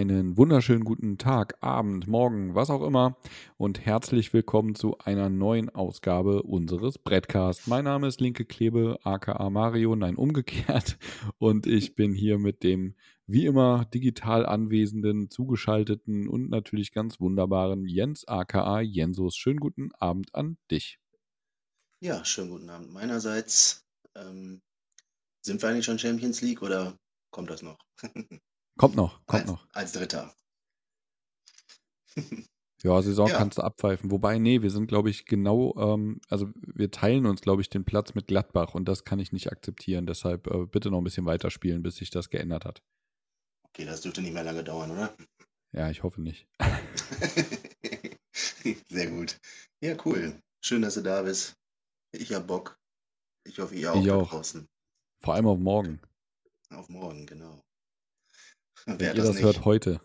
einen wunderschönen guten Tag, Abend, Morgen, was auch immer und herzlich willkommen zu einer neuen Ausgabe unseres Brettcast. Mein Name ist Linke Klebe, aka Mario, nein, umgekehrt und ich bin hier mit dem wie immer digital anwesenden, zugeschalteten und natürlich ganz wunderbaren Jens, aka Jensus. Schönen guten Abend an dich. Ja, schönen guten Abend meinerseits. Ähm, sind wir eigentlich schon Champions League oder kommt das noch? Kommt noch, kommt als, noch. Als Dritter. Ja, Saison Ja. kannst du abpfeifen. Wobei, nee, wir sind, glaube ich, genau, ähm, also wir teilen uns, glaube ich, den Platz mit Gladbach und das kann ich nicht akzeptieren. Deshalb äh, bitte noch ein bisschen weiterspielen, bis sich das geändert hat. Okay, das dürfte nicht mehr lange dauern, oder? Ja, ich hoffe nicht. Sehr gut. Ja, cool. Schön, dass du da bist. Ich hab Bock. Ich hoffe, ihr auch Ich da auch. draußen. Vor allem auf morgen. Auf morgen, genau. Wenn ihr das nicht? hört heute.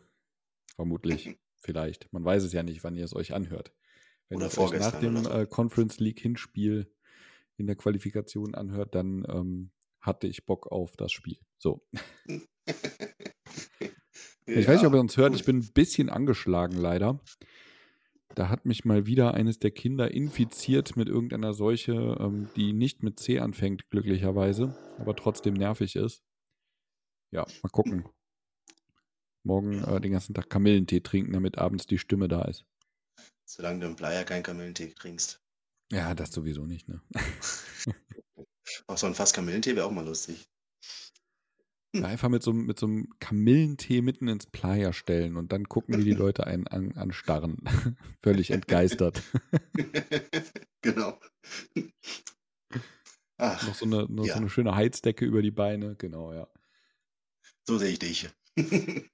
Vermutlich. Vielleicht. Man weiß es ja nicht, wann ihr es euch anhört. Wenn Oder ihr es euch nach dem so. äh, Conference League Hinspiel in der Qualifikation anhört, dann ähm, hatte ich Bock auf das Spiel. So. Ich weiß nicht, ob ihr uns hört. Ich bin ein bisschen angeschlagen, leider. Da hat mich mal wieder eines der Kinder infiziert mit irgendeiner Seuche, ähm, die nicht mit C anfängt, glücklicherweise, aber trotzdem nervig ist. Ja, mal gucken. Morgen äh, den ganzen Tag Kamillentee trinken, damit abends die Stimme da ist. Solange du im Playa keinen Kamillentee trinkst. Ja, das sowieso nicht, ne? Auch so ein Fass Kamillentee wäre auch mal lustig. Ja, einfach mit so, einem- mit so einem Kamillentee mitten ins Playa stellen und dann gucken, wie die Leute einen an, anstarren. Völlig entgeistert. genau. Ach, noch so eine, noch Ja. so eine schöne Heizdecke über die Beine. Genau, ja. so sehe ich dich.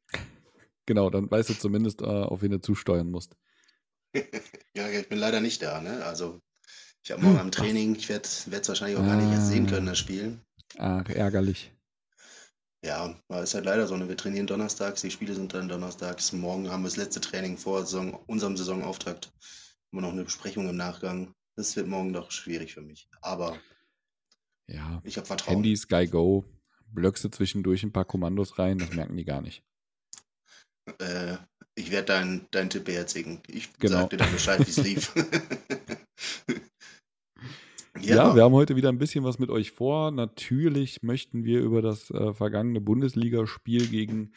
Genau, dann weißt du zumindest, äh, auf wen du zusteuern musst. Ja, ich bin leider nicht da, ne? Also, ich habe morgen am Training, ich werde es wahrscheinlich auch gar nicht erst sehen können, das Spiel. Ach, ärgerlich. Ja, es ist halt leider so, ne? Wir trainieren donnerstags, die Spiele sind dann donnerstags. Morgen haben wir das letzte Training vor Saison, unserem Saisonauftakt. Haben wir noch eine Besprechung im Nachgang. Das wird morgen doch schwierig für mich. Aber Ja, ich habe Vertrauen. Handy, Sky Go, blöckst du zwischendurch ein paar Kommandos rein, das merken die gar nicht. Äh, ich werde deinen dein Tipp beherzigen. Ich Genau. sag dir dann Bescheid, wie es lief. Ja, wir haben heute wieder ein bisschen was mit euch vor. Natürlich möchten wir über das äh, vergangene Bundesligaspiel gegen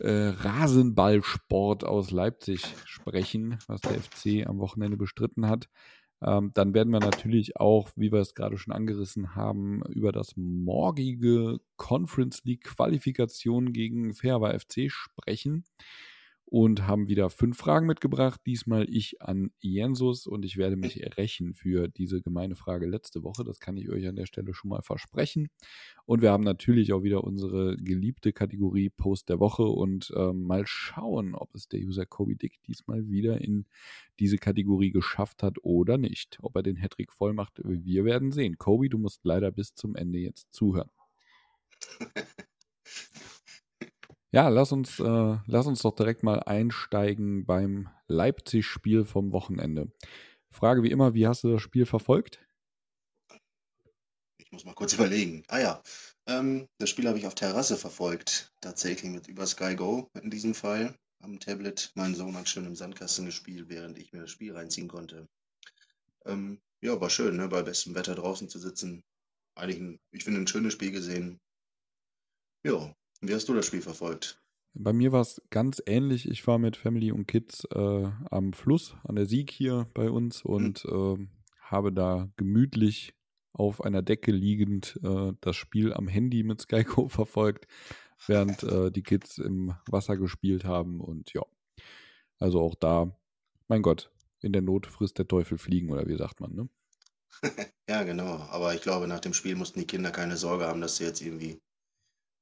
äh, Rasenballsport aus Leipzig sprechen, was der FC am Wochenende bestritten hat. Ähm, dann werden wir natürlich auch, wie wir es gerade schon angerissen haben, über das morgige Conference League Qualifikation gegen Fairwa FC sprechen und haben wieder fünf Fragen mitgebracht. Diesmal ich an Jensus und ich werde mich rächen für diese gemeine Frage letzte Woche. Das kann ich euch an der Stelle schon mal versprechen. Und wir haben natürlich auch wieder unsere geliebte Kategorie Post der Woche und ähm, mal schauen, ob es der User Kobe Dick diesmal wieder in diese Kategorie geschafft hat oder nicht. Ob er den Hattrick voll macht, wir werden sehen. Kobe, du musst leider bis zum Ende jetzt zuhören. Ja, lass uns, äh, lass uns doch direkt mal einsteigen beim Leipzig-Spiel vom Wochenende. Frage wie immer, wie hast du das Spiel verfolgt? Ich muss mal kurz überlegen. Ah ja, ähm, das Spiel habe ich auf Terrasse verfolgt. Tatsächlich mit über Sky Go in diesem Fall am Tablet. Mein Sohn hat schön im Sandkasten gespielt, während ich mir das Spiel reinziehen konnte. Ähm, ja, war schön, ne? bei bestem Wetter draußen zu sitzen. Eigentlich, ein, ich finde, ein schönes Spiel gesehen. Ja, wie hast du das Spiel verfolgt? Bei mir war es ganz ähnlich. Ich war mit Family und Kids äh, am Fluss, an der Sieg hier bei uns und ähm, habe da gemütlich auf einer Decke liegend äh, das Spiel am Handy mit Skyco verfolgt, während äh, die Kids im Wasser gespielt haben. Und ja, also auch da, mein Gott, in der Not frisst der Teufel fliegen, oder wie sagt man, ne? Ja, genau. Aber ich glaube, nach dem Spiel mussten die Kinder keine Sorge haben, dass du jetzt irgendwie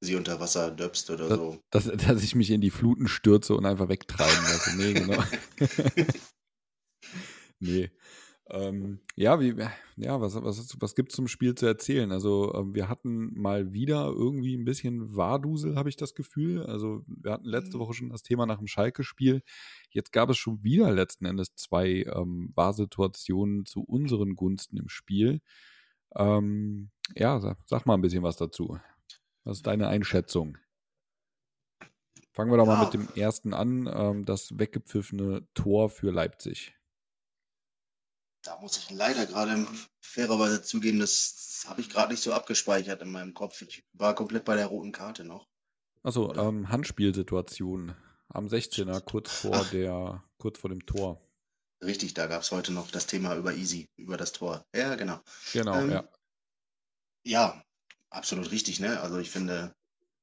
sie unter Wasser döpst oder Das- so. Dass, dass ich mich in die Fluten stürze und einfach wegtreiben lasse. Nee, genau. nee. Ähm, ja, wie, ja, was, was, was gibt es zum Spiel zu erzählen? Also, ähm, wir hatten mal wieder irgendwie ein bisschen Wardusel, habe ich das Gefühl. Also, wir hatten letzte Mhm. Woche schon das Thema nach dem Schalke-Spiel. Jetzt gab es schon wieder letzten Endes zwei ähm, Wahrsituationen zu unseren Gunsten im Spiel. Ähm, ja, sag, sag mal ein bisschen was dazu. Was ist deine Einschätzung? Fangen wir doch ja. mal mit dem ersten an, ähm, das weggepfiffene Tor für Leipzig. Da muss ich leider gerade fairerweise zugeben, das habe ich gerade nicht so abgespeichert in meinem Kopf. Ich war komplett bei der roten Karte noch. Achso, ähm, Handspielsituation am 16er, kurz vor Ach. der, kurz vor dem Tor. Richtig, da gab es heute noch das Thema über Easy, über das Tor. Ja, genau. Genau, ähm, ja. Ja, absolut richtig, ne? Also ich finde,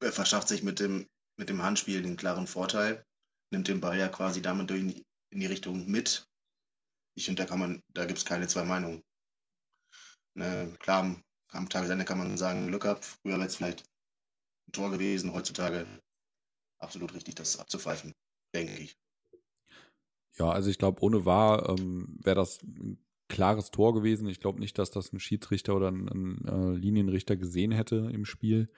er verschafft sich mit dem, mit dem Handspiel den klaren Vorteil, nimmt den Ball ja quasi damit in die, in die Richtung mit ich finde, da kann man, da gibt es keine zwei Meinungen. Ne, klar, am Tagesende kann man sagen, Glück ab. Früher wäre es vielleicht ein Tor gewesen, heutzutage absolut richtig, das abzupfeifen, denke ich. Ja, also ich glaube, ohne Wahr ähm, wäre das klares Tor gewesen. Ich glaube nicht, dass das ein Schiedsrichter oder ein, ein äh, Linienrichter gesehen hätte im Spiel.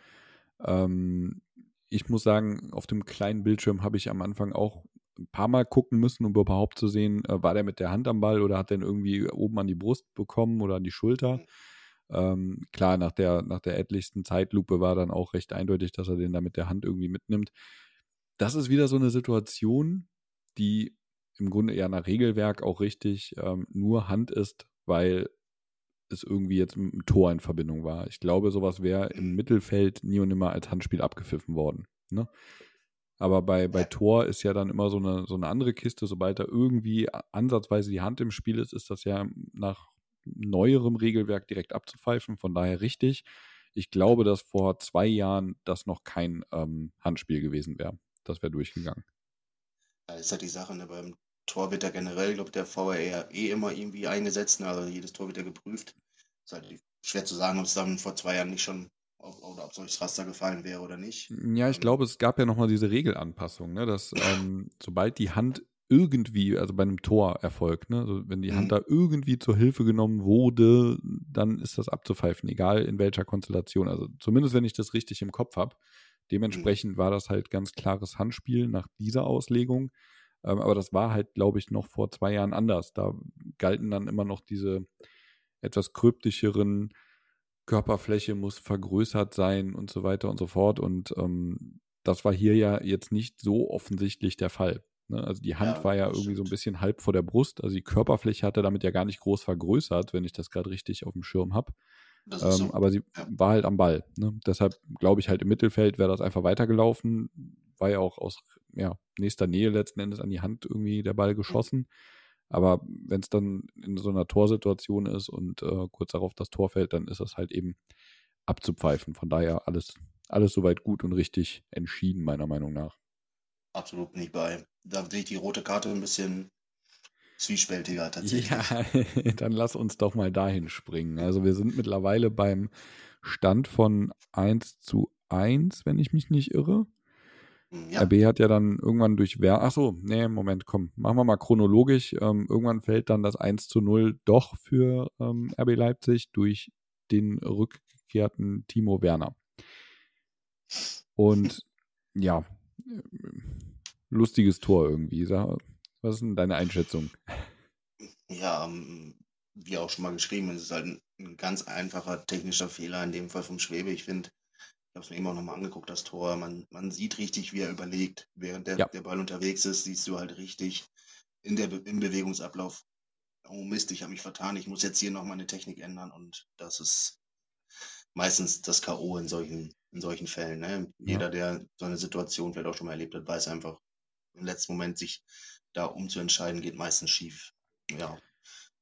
Ähm, ich muss sagen, auf dem kleinen Bildschirm habe ich am Anfang auch ein paar Mal gucken müssen, um überhaupt zu sehen, äh, war der mit der Hand am Ball oder hat der irgendwie oben an die Brust bekommen oder an die Schulter. Mhm. Ähm, klar, nach der, nach der etlichsten Zeitlupe war dann auch recht eindeutig, dass er den da mit der Hand irgendwie mitnimmt. Das ist wieder so eine Situation, die im Grunde eher nach Regelwerk auch richtig ähm, nur Hand ist, weil es irgendwie jetzt mit einem Tor in Verbindung war. Ich glaube, sowas wäre im mhm. Mittelfeld nie und nimmer als Handspiel abgepfiffen worden. Ne? Aber bei, bei Tor ist ja dann immer so eine, so eine andere Kiste. Sobald da irgendwie ansatzweise die Hand im Spiel ist, ist das ja nach neuerem Regelwerk direkt abzupfeifen. Von daher richtig. Ich glaube, dass vor zwei Jahren das noch kein ähm, Handspiel gewesen wäre. Das wäre durchgegangen. Das ist halt die Sache, ne? beim Tor wird ja generell, glaube der VAR eh immer irgendwie eingesetzt. Ne? Also jedes Tor wird ja geprüft. Ist halt schwer zu sagen, ob es dann vor zwei Jahren nicht schon oder ob solches Raster gefallen wäre oder nicht. Ja, ich ähm, glaube, es gab ja nochmal diese Regelanpassung, ne, dass ähm, sobald die Hand irgendwie, also bei einem Tor erfolgt, ne, also wenn die mhm. Hand da irgendwie zur Hilfe genommen wurde, dann ist das abzupfeifen, egal in welcher Konstellation. Also zumindest, wenn ich das richtig im Kopf habe. Dementsprechend mhm. war das halt ganz klares Handspiel nach dieser Auslegung. Ähm, aber das war halt, glaube ich, noch vor zwei Jahren anders. Da galten dann immer noch diese etwas kryptischeren Körperfläche muss vergrößert sein und so weiter und so fort. Und ähm, das war hier ja jetzt nicht so offensichtlich der Fall. Ne? Also die Hand ja, war ja irgendwie so ein bisschen halb vor der Brust. Also die Körperfläche hatte damit ja gar nicht groß vergrößert, wenn ich das gerade richtig auf dem Schirm habe. Ähm, so. Aber sie ja. war halt am Ball. Ne? Deshalb glaube ich halt im Mittelfeld wäre das einfach weitergelaufen. War ja auch aus ja, nächster Nähe letzten Endes an die Hand irgendwie der Ball geschossen. Mhm. Aber wenn es dann in so einer Torsituation ist und äh, kurz darauf das Tor fällt, dann ist das halt eben abzupfeifen. Von daher alles, alles soweit gut und richtig entschieden, meiner Meinung nach. Absolut nicht bei. Da sehe ich die rote Karte ein bisschen zwiespältiger tatsächlich. Ja, dann lass uns doch mal dahin springen. Also wir sind mittlerweile beim Stand von 1 zu 1, wenn ich mich nicht irre. Ja. RB hat ja dann irgendwann durch Wer. Achso, nee, Moment, komm, machen wir mal chronologisch. Ähm, irgendwann fällt dann das 1 zu 0 doch für ähm, RB Leipzig durch den rückgekehrten Timo Werner. Und ja, lustiges Tor irgendwie. Was ist denn deine Einschätzung? Ja, ähm, wie auch schon mal geschrieben, es ist halt ein, ein ganz einfacher technischer Fehler, in dem Fall vom Schwebe. Ich finde, ich habe es mir eben auch nochmal angeguckt, das Tor. Man, man sieht richtig, wie er überlegt. Während der, ja. der Ball unterwegs ist, siehst du halt richtig in der, im Bewegungsablauf, oh Mist, ich habe mich vertan, ich muss jetzt hier noch meine Technik ändern. Und das ist meistens das K.O. in solchen, in solchen Fällen. Ne? Ja. Jeder, der so eine Situation vielleicht auch schon mal erlebt hat, weiß einfach, im letzten Moment sich da umzuentscheiden, geht meistens schief. Ja,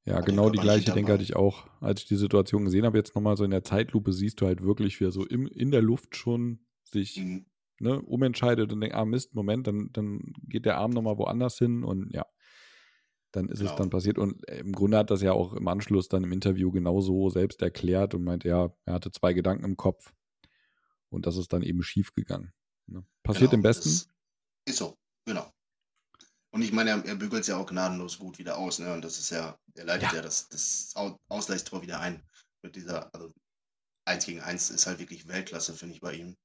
ja, genau die gleiche Denke hatte ich auch, als ich die Situation gesehen habe. Jetzt nochmal so in der Zeitlupe siehst du halt wirklich, wie er so im, in der Luft schon sich mhm. ne, umentscheidet und denkt, ah Mist, Moment, dann, dann geht der Arm nochmal woanders hin und ja, dann ist genau. es dann passiert. Und äh, im Grunde hat das ja auch im Anschluss dann im Interview genauso selbst erklärt und meinte, ja, er hatte zwei Gedanken im Kopf und das ist dann eben schief gegangen. Ne? Passiert genau, im Besten. Ist so, genau. Und ich meine, er, er bügelt es ja auch gnadenlos gut wieder aus. Ne? Und das ist ja, er leitet ja, ja das, das Ausgleichstor wieder ein. Mit dieser, also 1 gegen 1 ist halt wirklich Weltklasse, finde ich bei ihm.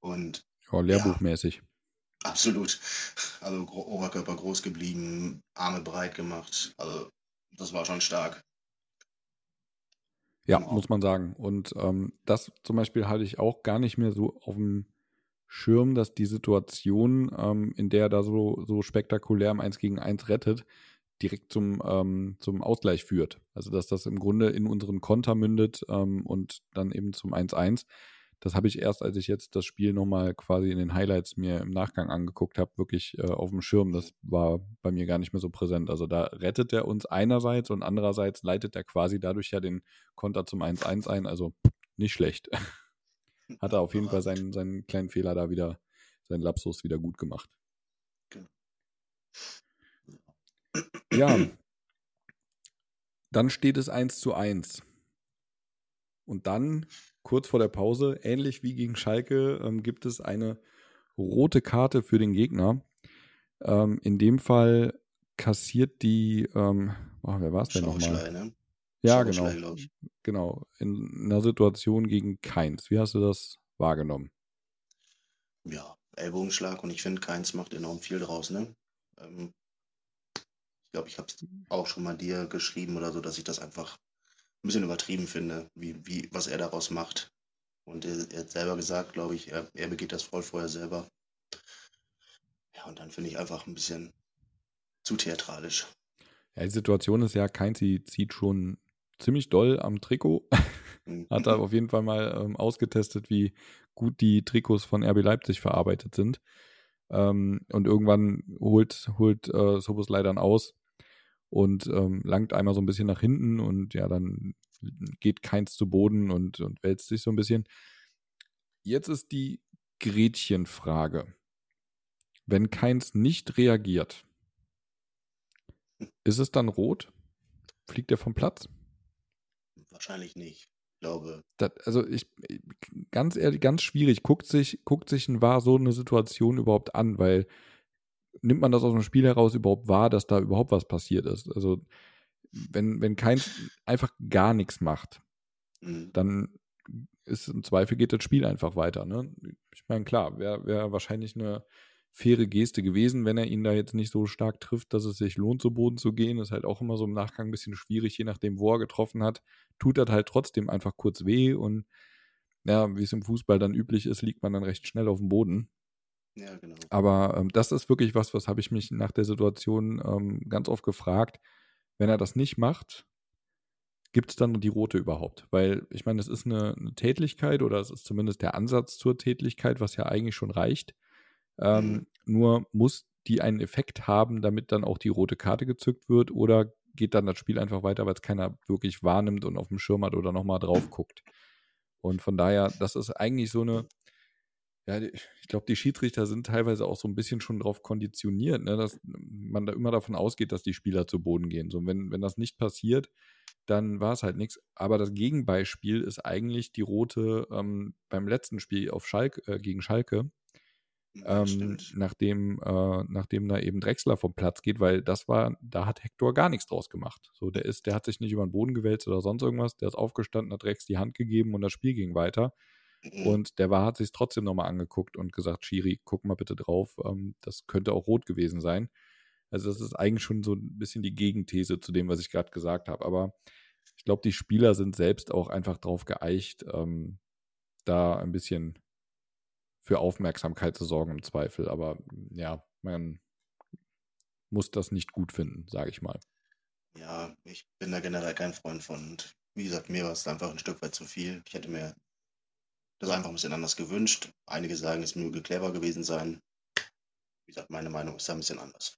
Und. Ja, lehrbuchmäßig. Ja, absolut. Also Oberkörper groß geblieben, Arme breit gemacht. Also, das war schon stark. Ja, genau. muss man sagen. Und ähm, das zum Beispiel hatte ich auch gar nicht mehr so auf dem Schirm, dass die Situation, ähm, in der er da so, so spektakulär im 1 gegen 1 rettet, direkt zum, ähm, zum Ausgleich führt. Also dass das im Grunde in unseren Konter mündet ähm, und dann eben zum 1-1. Das habe ich erst, als ich jetzt das Spiel nochmal quasi in den Highlights mir im Nachgang angeguckt habe, wirklich äh, auf dem Schirm. Das war bei mir gar nicht mehr so präsent. Also da rettet er uns einerseits und andererseits leitet er quasi dadurch ja den Konter zum 1-1 ein. Also nicht schlecht. Hat er auf jeden Fall seinen, seinen kleinen Fehler da wieder, seinen Lapsus wieder gut gemacht. Genau. Ja. Dann steht es 1 zu 1. Und dann, kurz vor der Pause, ähnlich wie gegen Schalke, ähm, gibt es eine rote Karte für den Gegner. Ähm, in dem Fall kassiert die, ähm, oh, wer war es denn nochmal? Ne? Ja, genau. Genau. In einer Situation gegen Keins. Wie hast du das wahrgenommen? Ja, Ellbogenschlag und ich finde, Keins macht enorm viel draus, ne? Ähm, ich glaube, ich habe es auch schon mal dir geschrieben oder so, dass ich das einfach ein bisschen übertrieben finde, wie, wie, was er daraus macht. Und er, er hat selber gesagt, glaube ich, er, er begeht das voll vorher selber. Ja, und dann finde ich einfach ein bisschen zu theatralisch. Ja, die Situation ist ja, Keinzi zieht schon ziemlich doll am Trikot. Mhm. Hat da auf jeden Fall mal ähm, ausgetestet, wie gut die Trikots von RB Leipzig verarbeitet sind. Ähm, und irgendwann holt, holt äh, Sobos leider aus und ähm, langt einmal so ein bisschen nach hinten und ja, dann geht keins zu Boden und, und wälzt sich so ein bisschen. Jetzt ist die Gretchenfrage. Wenn keins nicht reagiert, ist es dann rot? Fliegt er vom Platz? Wahrscheinlich nicht. Ich glaube. Das, also ich ganz ehrlich, ganz schwierig. Guckt sich, guckt sich ein war so eine Situation überhaupt an, weil nimmt man das aus dem Spiel heraus überhaupt wahr, dass da überhaupt was passiert ist? Also, wenn, wenn keins einfach gar nichts macht, mhm. dann ist im Zweifel geht das Spiel einfach weiter. Ne? Ich meine, klar, wäre wär wahrscheinlich eine faire Geste gewesen, wenn er ihn da jetzt nicht so stark trifft, dass es sich lohnt, zu Boden zu gehen. Ist halt auch immer so im Nachgang ein bisschen schwierig, je nachdem, wo er getroffen hat. Tut das halt trotzdem einfach kurz weh und ja, wie es im Fußball dann üblich ist, liegt man dann recht schnell auf dem Boden. Ja, genau. Aber ähm, das ist wirklich was, was habe ich mich nach der Situation ähm, ganz oft gefragt. Wenn er das nicht macht, gibt es dann die rote überhaupt? Weil ich meine, es ist eine, eine, Tätlichkeit oder es ist zumindest der Ansatz zur Tätlichkeit, was ja eigentlich schon reicht. Ähm, mhm. Nur muss die einen Effekt haben, damit dann auch die rote Karte gezückt wird oder geht dann das Spiel einfach weiter, weil es keiner wirklich wahrnimmt und auf dem Schirm hat oder nochmal drauf guckt. Und von daher, das ist eigentlich so eine ja, ich glaube, die Schiedsrichter sind teilweise auch so ein bisschen schon darauf konditioniert, ne, dass man da immer davon ausgeht, dass die Spieler zu Boden gehen. So, wenn, wenn das nicht passiert, dann war es halt nichts. Aber das Gegenbeispiel ist eigentlich die rote ähm, beim letzten Spiel auf Schalke, äh, gegen Schalke. Ja, ähm, nachdem, äh, nachdem da eben Drexler vom Platz geht, weil das war, da hat Hector gar nichts draus gemacht. So, der ist, der hat sich nicht über den Boden gewälzt oder sonst irgendwas, der ist aufgestanden, hat Rex die Hand gegeben und das Spiel ging weiter. Mhm. Und der war, hat sich trotzdem nochmal angeguckt und gesagt, Schiri, guck mal bitte drauf, ähm, das könnte auch rot gewesen sein. Also das ist eigentlich schon so ein bisschen die Gegenthese zu dem, was ich gerade gesagt habe. Aber ich glaube, die Spieler sind selbst auch einfach drauf geeicht, ähm, da ein bisschen für Aufmerksamkeit zu sorgen im Zweifel. Aber ja, man muss das nicht gut finden, sage ich mal. Ja, ich bin da generell kein Freund von. Und wie gesagt, mir war es einfach ein Stück weit zu viel. Ich hätte mir das einfach ein bisschen anders gewünscht. Einige sagen, es möge clever gewesen sein. Wie gesagt, meine Meinung ist da ein bisschen anders.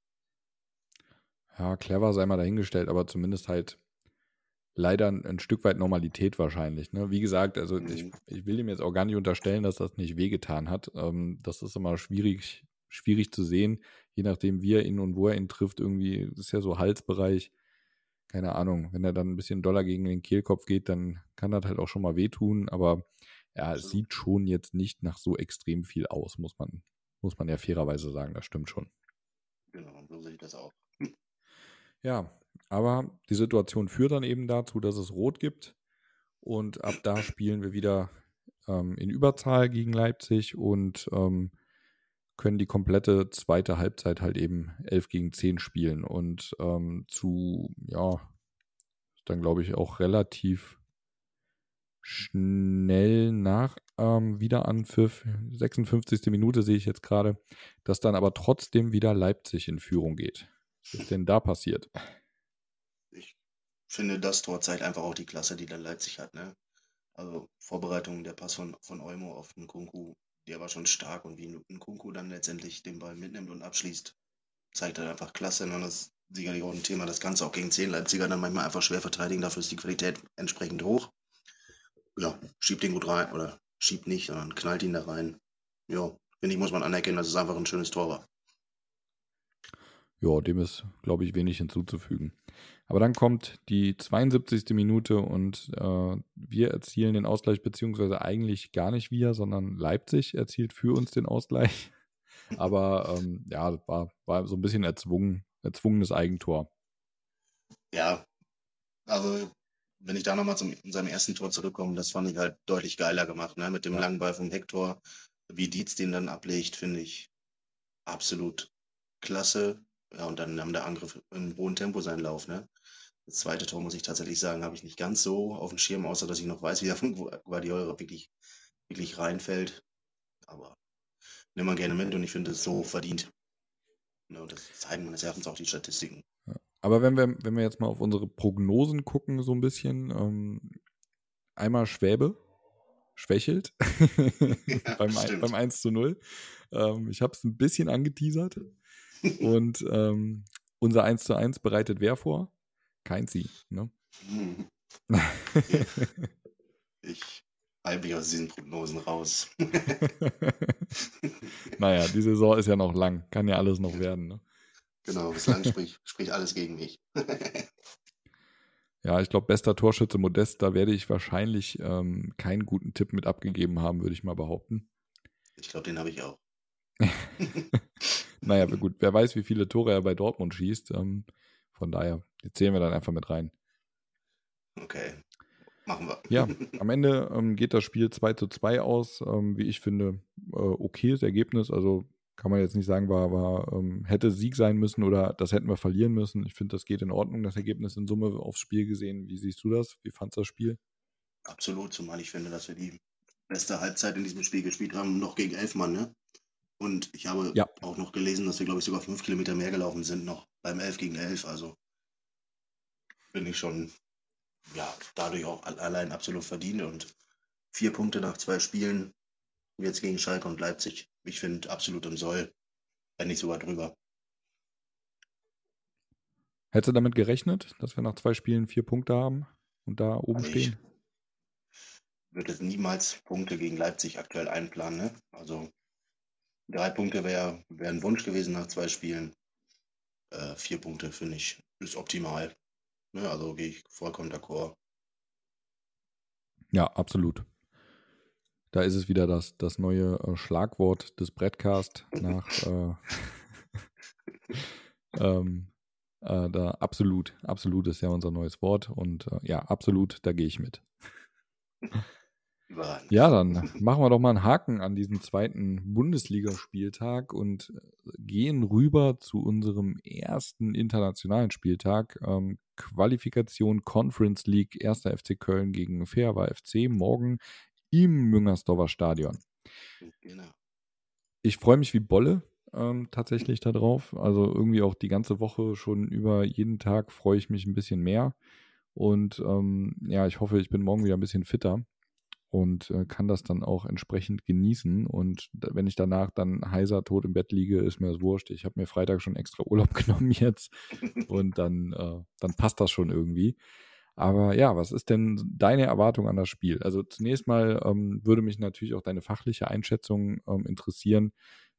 Ja, clever sei mal dahingestellt, aber zumindest halt leider ein, ein Stück weit Normalität wahrscheinlich. Ne? Wie gesagt, also mhm. ich, ich, will ihm jetzt auch gar nicht unterstellen, dass das nicht wehgetan hat. Ähm, das ist immer schwierig, schwierig zu sehen, je nachdem, wie er ihn und wo er ihn trifft. Irgendwie ist ja so Halsbereich. Keine Ahnung, wenn er dann ein bisschen doller gegen den Kehlkopf geht, dann kann das halt auch schon mal wehtun. Aber ja, es sieht schon jetzt nicht nach so extrem viel aus, muss man, muss man ja fairerweise sagen, das stimmt schon. Genau, so sehe ich das auch. Ja, aber die Situation führt dann eben dazu, dass es Rot gibt. Und ab da spielen wir wieder ähm, in Überzahl gegen Leipzig und ähm, können die komplette zweite Halbzeit halt eben 11 gegen 10 spielen. Und ähm, zu, ja, dann glaube ich auch relativ schnell nach ähm, wieder an für 56. Minute sehe ich jetzt gerade, dass dann aber trotzdem wieder Leipzig in Führung geht. Was ist denn da passiert? Finde, das Tor zeigt einfach auch die Klasse, die dann Leipzig hat. Ne? Also Vorbereitung, der Pass von, von Olmo auf den Kunku, der war schon stark und wie ein Kunku dann letztendlich den Ball mitnimmt und abschließt, zeigt er einfach Klasse. Und das ist sicherlich auch ein Thema, das Ganze auch gegen 10 Leipziger dann manchmal einfach schwer verteidigen, dafür ist die Qualität entsprechend hoch. Ja, schiebt den gut rein oder schiebt nicht, sondern knallt ihn da rein. Ja, finde ich, muss man anerkennen, dass es einfach ein schönes Tor war. Ja, dem ist, glaube ich, wenig hinzuzufügen. Aber dann kommt die 72. Minute und äh, wir erzielen den Ausgleich, beziehungsweise eigentlich gar nicht wir, sondern Leipzig erzielt für uns den Ausgleich. Aber ähm, ja, war, war so ein bisschen erzwungen, erzwungenes Eigentor. Ja, also wenn ich da nochmal zu seinem ersten Tor zurückkomme, das fand ich halt deutlich geiler gemacht, ne? Mit dem langen Ball vom Hector, wie Dietz den dann ablegt, finde ich absolut klasse. Ja, und dann nahm der Angriff im hohen Tempo seinen Lauf, ne? Das zweite Tor, muss ich tatsächlich sagen, habe ich nicht ganz so auf dem Schirm, außer dass ich noch weiß, wie der von Guardiola wirklich, wirklich reinfällt. Aber nimm mal gerne mit und ich finde es so verdient. Ja, das zeigen meines Erachtens auch die Statistiken. Ja. Aber wenn wir, wenn wir jetzt mal auf unsere Prognosen gucken, so ein bisschen, ähm, einmal Schwäbe schwächelt ja, beim, beim 1 zu 0. Ähm, ich habe es ein bisschen angeteasert. Und ähm, unser 1 zu 1 bereitet wer vor? Kein Sie. Ne? ich halte mich aus diesen Prognosen raus. naja, die Saison ist ja noch lang. Kann ja alles noch werden. Ne? Genau, bislang spricht, spricht alles gegen mich. ja, ich glaube, bester Torschütze Modest, da werde ich wahrscheinlich ähm, keinen guten Tipp mit abgegeben haben, würde ich mal behaupten. Ich glaube, den habe ich auch. naja, gut, wer weiß, wie viele Tore er bei Dortmund schießt. Ähm, von daher, die zählen wir dann einfach mit rein. Okay, machen wir. Ja, am Ende ähm, geht das Spiel 2 zu 2 aus. Ähm, wie ich finde, äh, okayes Ergebnis. Also kann man jetzt nicht sagen, war, war ähm, hätte Sieg sein müssen oder das hätten wir verlieren müssen. Ich finde, das geht in Ordnung, das Ergebnis in Summe aufs Spiel gesehen. Wie siehst du das? Wie fandest du das Spiel? Absolut, zumal ich finde, dass wir die beste Halbzeit in diesem Spiel gespielt haben, noch gegen elf Mann, ne? Und ich habe ja. auch noch gelesen, dass wir, glaube ich, sogar fünf Kilometer mehr gelaufen sind, noch beim 11 gegen 11. Also bin ich schon, ja, dadurch auch allein absolut verdient. Und vier Punkte nach zwei Spielen, jetzt gegen Schalke und Leipzig, ich finde absolut im Soll, wenn nicht sogar drüber. Hättest du damit gerechnet, dass wir nach zwei Spielen vier Punkte haben und da oben also stehen? Ich würde niemals Punkte gegen Leipzig aktuell einplanen. Ne? Also Drei Punkte wäre wär ein Wunsch gewesen nach zwei Spielen. Äh, vier Punkte finde ich ist optimal. Ne, also gehe ich vollkommen d'accord. Ja, absolut. Da ist es wieder das, das neue äh, Schlagwort des Brettcast nach äh, ähm, äh, da absolut, absolut ist ja unser neues Wort und äh, ja, absolut, da gehe ich mit. Überragend. Ja, dann machen wir doch mal einen Haken an diesen zweiten Bundesligaspieltag und gehen rüber zu unserem ersten internationalen Spieltag. Ähm, Qualifikation Conference League, 1. FC Köln gegen Feawa FC, morgen im Müngersdorfer Stadion. Genau. Ich freue mich wie Bolle ähm, tatsächlich darauf. Also irgendwie auch die ganze Woche schon über jeden Tag freue ich mich ein bisschen mehr. Und ähm, ja, ich hoffe, ich bin morgen wieder ein bisschen fitter und äh, kann das dann auch entsprechend genießen. Und wenn ich danach dann heiser tot im Bett liege, ist mir das wurscht. Ich habe mir Freitag schon extra Urlaub genommen jetzt und dann, äh, dann passt das schon irgendwie. Aber ja, was ist denn deine Erwartung an das Spiel? Also zunächst mal ähm, würde mich natürlich auch deine fachliche Einschätzung ähm, interessieren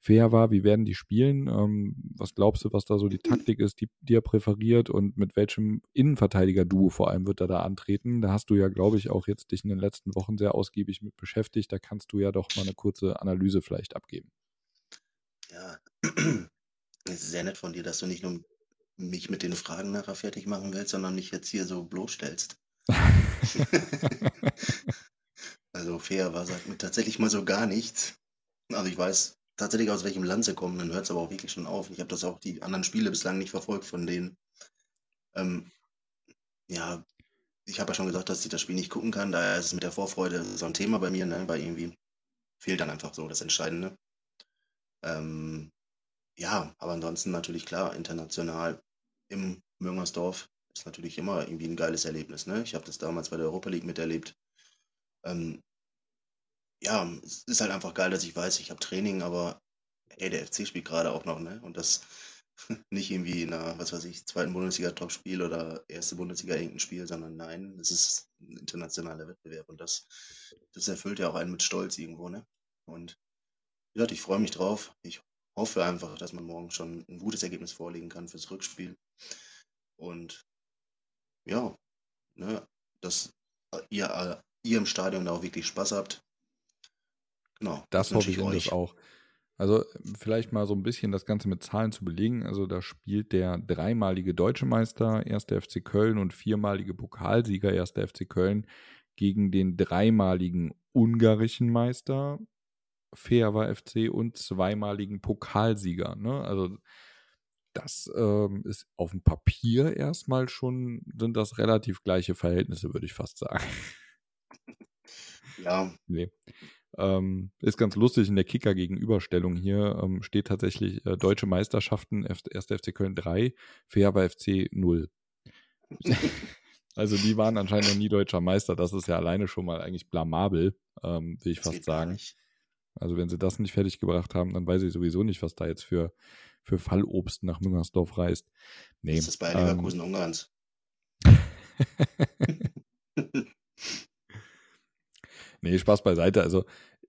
fair war. Wie werden die spielen? Ähm, was glaubst du, was da so die Taktik ist, die, die er präferiert und mit welchem Innenverteidiger-Duo vor allem wird er da antreten? Da hast du ja, glaube ich, auch jetzt dich in den letzten Wochen sehr ausgiebig mit beschäftigt. Da kannst du ja doch mal eine kurze Analyse vielleicht abgeben. Ja, es ist sehr nett von dir, dass du nicht nur mich mit den Fragen nachher fertig machen willst, sondern mich jetzt hier so bloßstellst. also fair war, sagt mir tatsächlich mal so gar nichts. Also ich weiß, tatsächlich aus welchem Land sie kommen, dann hört es aber auch wirklich schon auf. Ich habe das auch die anderen Spiele bislang nicht verfolgt von denen. Ähm, ja, ich habe ja schon gesagt, dass ich das Spiel nicht gucken kann. Daher ist es mit der Vorfreude so ein Thema bei mir, ne? weil irgendwie fehlt dann einfach so das Entscheidende. Ähm, ja, aber ansonsten natürlich klar, international im Müngersdorf ist natürlich immer irgendwie ein geiles Erlebnis. Ne? Ich habe das damals bei der Europa League miterlebt. Ähm, ja, es ist halt einfach geil, dass ich weiß, ich habe Training, aber hey, der FC spielt gerade auch noch, ne? Und das nicht irgendwie in einer, was weiß ich, zweiten Bundesliga-Topspiel oder erste Bundesliga irgendein Spiel, sondern nein, es ist ein internationaler Wettbewerb und das, das erfüllt ja auch einen mit Stolz irgendwo, ne? Und wie gesagt, ich freue mich drauf. Ich hoffe einfach, dass man morgen schon ein gutes Ergebnis vorlegen kann fürs Rückspiel. Und ja, ne, dass ihr, ihr im Stadion auch wirklich Spaß habt. Genau. Das, das hoffe ich, ich euch. auch. Also vielleicht mal so ein bisschen das Ganze mit Zahlen zu belegen. Also da spielt der dreimalige deutsche Meister 1. FC Köln und viermalige Pokalsieger 1. FC Köln gegen den dreimaligen ungarischen Meister Feaver FC und zweimaligen Pokalsieger. Ne? Also das ähm, ist auf dem Papier erstmal schon, sind das relativ gleiche Verhältnisse, würde ich fast sagen. Ja. Nee. Ähm, ist ganz lustig, in der Kicker-Gegenüberstellung hier ähm, steht tatsächlich äh, Deutsche Meisterschaften, 1. FC Köln 3, Feaver FC 0. also die waren anscheinend noch nie deutscher Meister, das ist ja alleine schon mal eigentlich blamabel, ähm, will ich das fast sagen. Also wenn sie das nicht fertig gebracht haben, dann weiß ich sowieso nicht, was da jetzt für, für Fallobst nach Müngersdorf reist. Nee, das ist bei Leverkusen ähm, Ungarns. Nee, Spaß beiseite. Also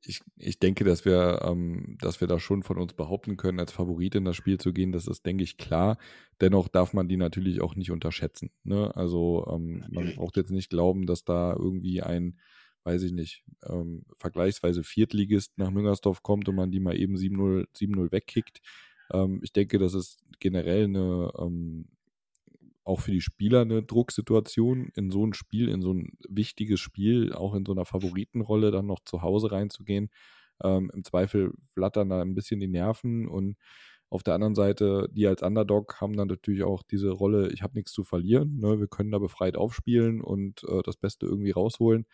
ich, ich denke, dass wir, ähm, dass wir da schon von uns behaupten können, als Favorit in das Spiel zu gehen. Das ist, denke ich, klar. Dennoch darf man die natürlich auch nicht unterschätzen. Ne? Also ähm, man braucht jetzt nicht glauben, dass da irgendwie ein, weiß ich nicht, ähm, vergleichsweise Viertligist nach Müngersdorf kommt und man die mal eben 7-0 wegkickt. Ähm, ich denke, das ist generell eine, ähm, auch für die Spieler eine Drucksituation, in so ein Spiel, in so ein wichtiges Spiel, auch in so einer Favoritenrolle dann noch zu Hause reinzugehen. Ähm, Im Zweifel flattern da ein bisschen die Nerven und auf der anderen Seite, die als Underdog haben dann natürlich auch diese Rolle, ich habe nichts zu verlieren, ne? wir können da befreit aufspielen und äh, das Beste irgendwie rausholen.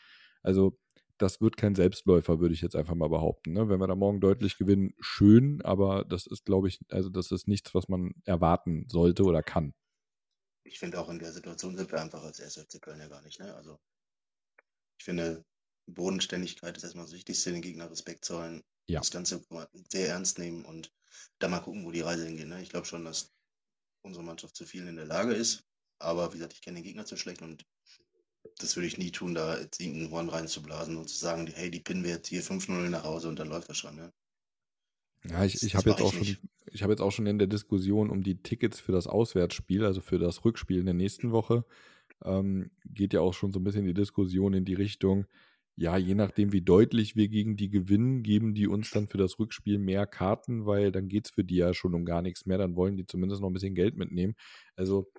Also das wird kein Selbstläufer, würde ich jetzt einfach mal behaupten. Ne? Wenn wir da morgen deutlich gewinnen, schön, aber das ist, glaube ich, also das ist nichts, was man erwarten sollte oder kann ich finde auch in der Situation sind wir einfach als SFC Köln ja gar nicht. Ne? Also ich finde, Bodenständigkeit ist erstmal das Wichtigste, den Gegner Respekt zollen, ja. das Ganze sehr ernst nehmen und da mal gucken, wo die Reise hingeht. Ne? Ich glaube schon, dass unsere Mannschaft zu viel in der Lage ist, aber wie gesagt, ich kenne den Gegner zu schlecht und das würde ich nie tun, da jetzt irgendeinen Horn reinzublasen und zu sagen, hey, die pinnen wir jetzt hier 5-0 nach Hause und dann läuft das schon. Ne? Ja, ich, ich habe jetzt auch schon, ich habe jetzt auch schon in der Diskussion um die Tickets für das Auswärtsspiel, also für das Rückspiel in der nächsten Woche, ähm, geht ja auch schon so ein bisschen die Diskussion in die Richtung, ja, je nachdem, wie deutlich wir gegen die gewinnen, geben die uns dann für das Rückspiel mehr Karten, weil dann geht es für die ja schon um gar nichts mehr, dann wollen die zumindest noch ein bisschen Geld mitnehmen. Also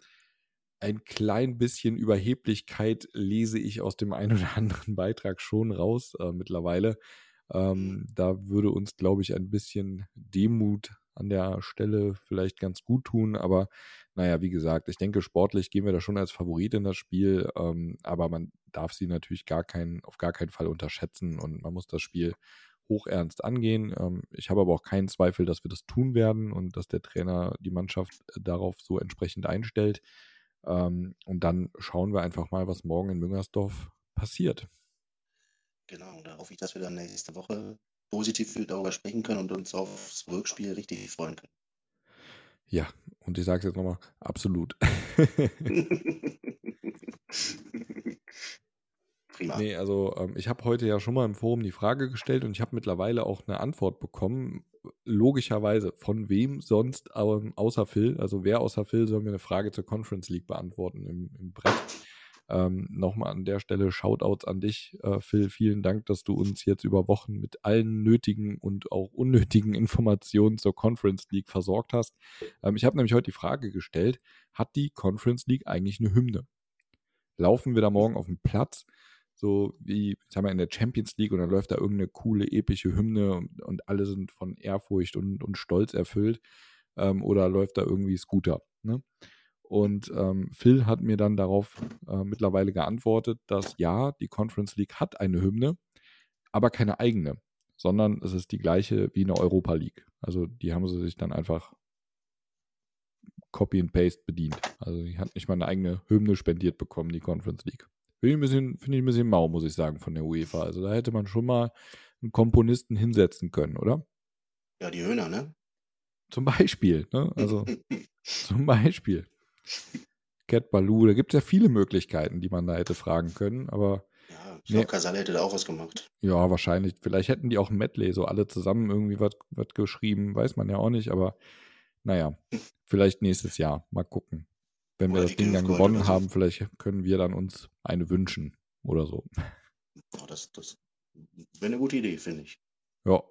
ein klein bisschen Überheblichkeit lese ich aus dem einen oder anderen Beitrag schon raus äh, mittlerweile. Ähm, da würde uns, glaube ich, ein bisschen Demut an der Stelle vielleicht ganz gut tun. Aber naja, wie gesagt, ich denke, sportlich gehen wir da schon als Favorit in das Spiel. Ähm, aber man darf sie natürlich gar kein, auf gar keinen Fall unterschätzen und man muss das Spiel hochernst angehen. Ähm, ich habe aber auch keinen Zweifel, dass wir das tun werden und dass der Trainer die Mannschaft äh, darauf so entsprechend einstellt. Ähm, und dann schauen wir einfach mal, was morgen in Müngersdorf passiert. Genau, da hoffe ich, dass wir dann nächste Woche positiv darüber sprechen können und uns aufs Rückspiel richtig freuen können. Ja, und ich sage es jetzt nochmal, absolut. Prima. Nee, also ähm, ich habe heute ja schon mal im Forum die Frage gestellt und ich habe mittlerweile auch eine Antwort bekommen. Logischerweise, von wem sonst ähm, außer Phil, also wer außer Phil soll mir eine Frage zur Conference League beantworten im, im Brett? Ähm, Nochmal an der Stelle Shoutouts an dich, äh, Phil. Vielen Dank, dass du uns jetzt über Wochen mit allen nötigen und auch unnötigen Informationen zur Conference League versorgt hast. Ähm, ich habe nämlich heute die Frage gestellt, hat die Conference League eigentlich eine Hymne? Laufen wir da morgen auf dem Platz, so wie, sagen wir, in der Champions League und dann läuft da irgendeine coole, epische Hymne und, und alle sind von Ehrfurcht und, und Stolz erfüllt ähm, oder läuft da irgendwie Scooter? Ne? Und ähm, Phil hat mir dann darauf äh, mittlerweile geantwortet, dass ja, die Conference League hat eine Hymne, aber keine eigene, sondern es ist die gleiche wie eine Europa League. Also die haben sie sich dann einfach Copy and Paste bedient. Also die hat nicht mal eine eigene Hymne spendiert bekommen, die Conference League. Finde ich, ein bisschen, ich ein bisschen mau, muss ich sagen, von der UEFA. Also da hätte man schon mal einen Komponisten hinsetzen können, oder? Ja, die Höhner, ne? Zum Beispiel, ne? Also zum Beispiel. Cat Baloo, da gibt es ja viele Möglichkeiten, die man da hätte fragen können, aber. Ja, ich glaube, nee. Casale hätte da auch was gemacht. Ja, wahrscheinlich. Vielleicht hätten die auch ein Medley, so alle zusammen irgendwie was geschrieben, weiß man ja auch nicht, aber naja, vielleicht nächstes Jahr. Mal gucken. Wenn oder wir das Ding dann gewonnen haben, vielleicht können wir dann uns eine wünschen oder so. Oh, das das wäre eine gute Idee, finde ich. Ja.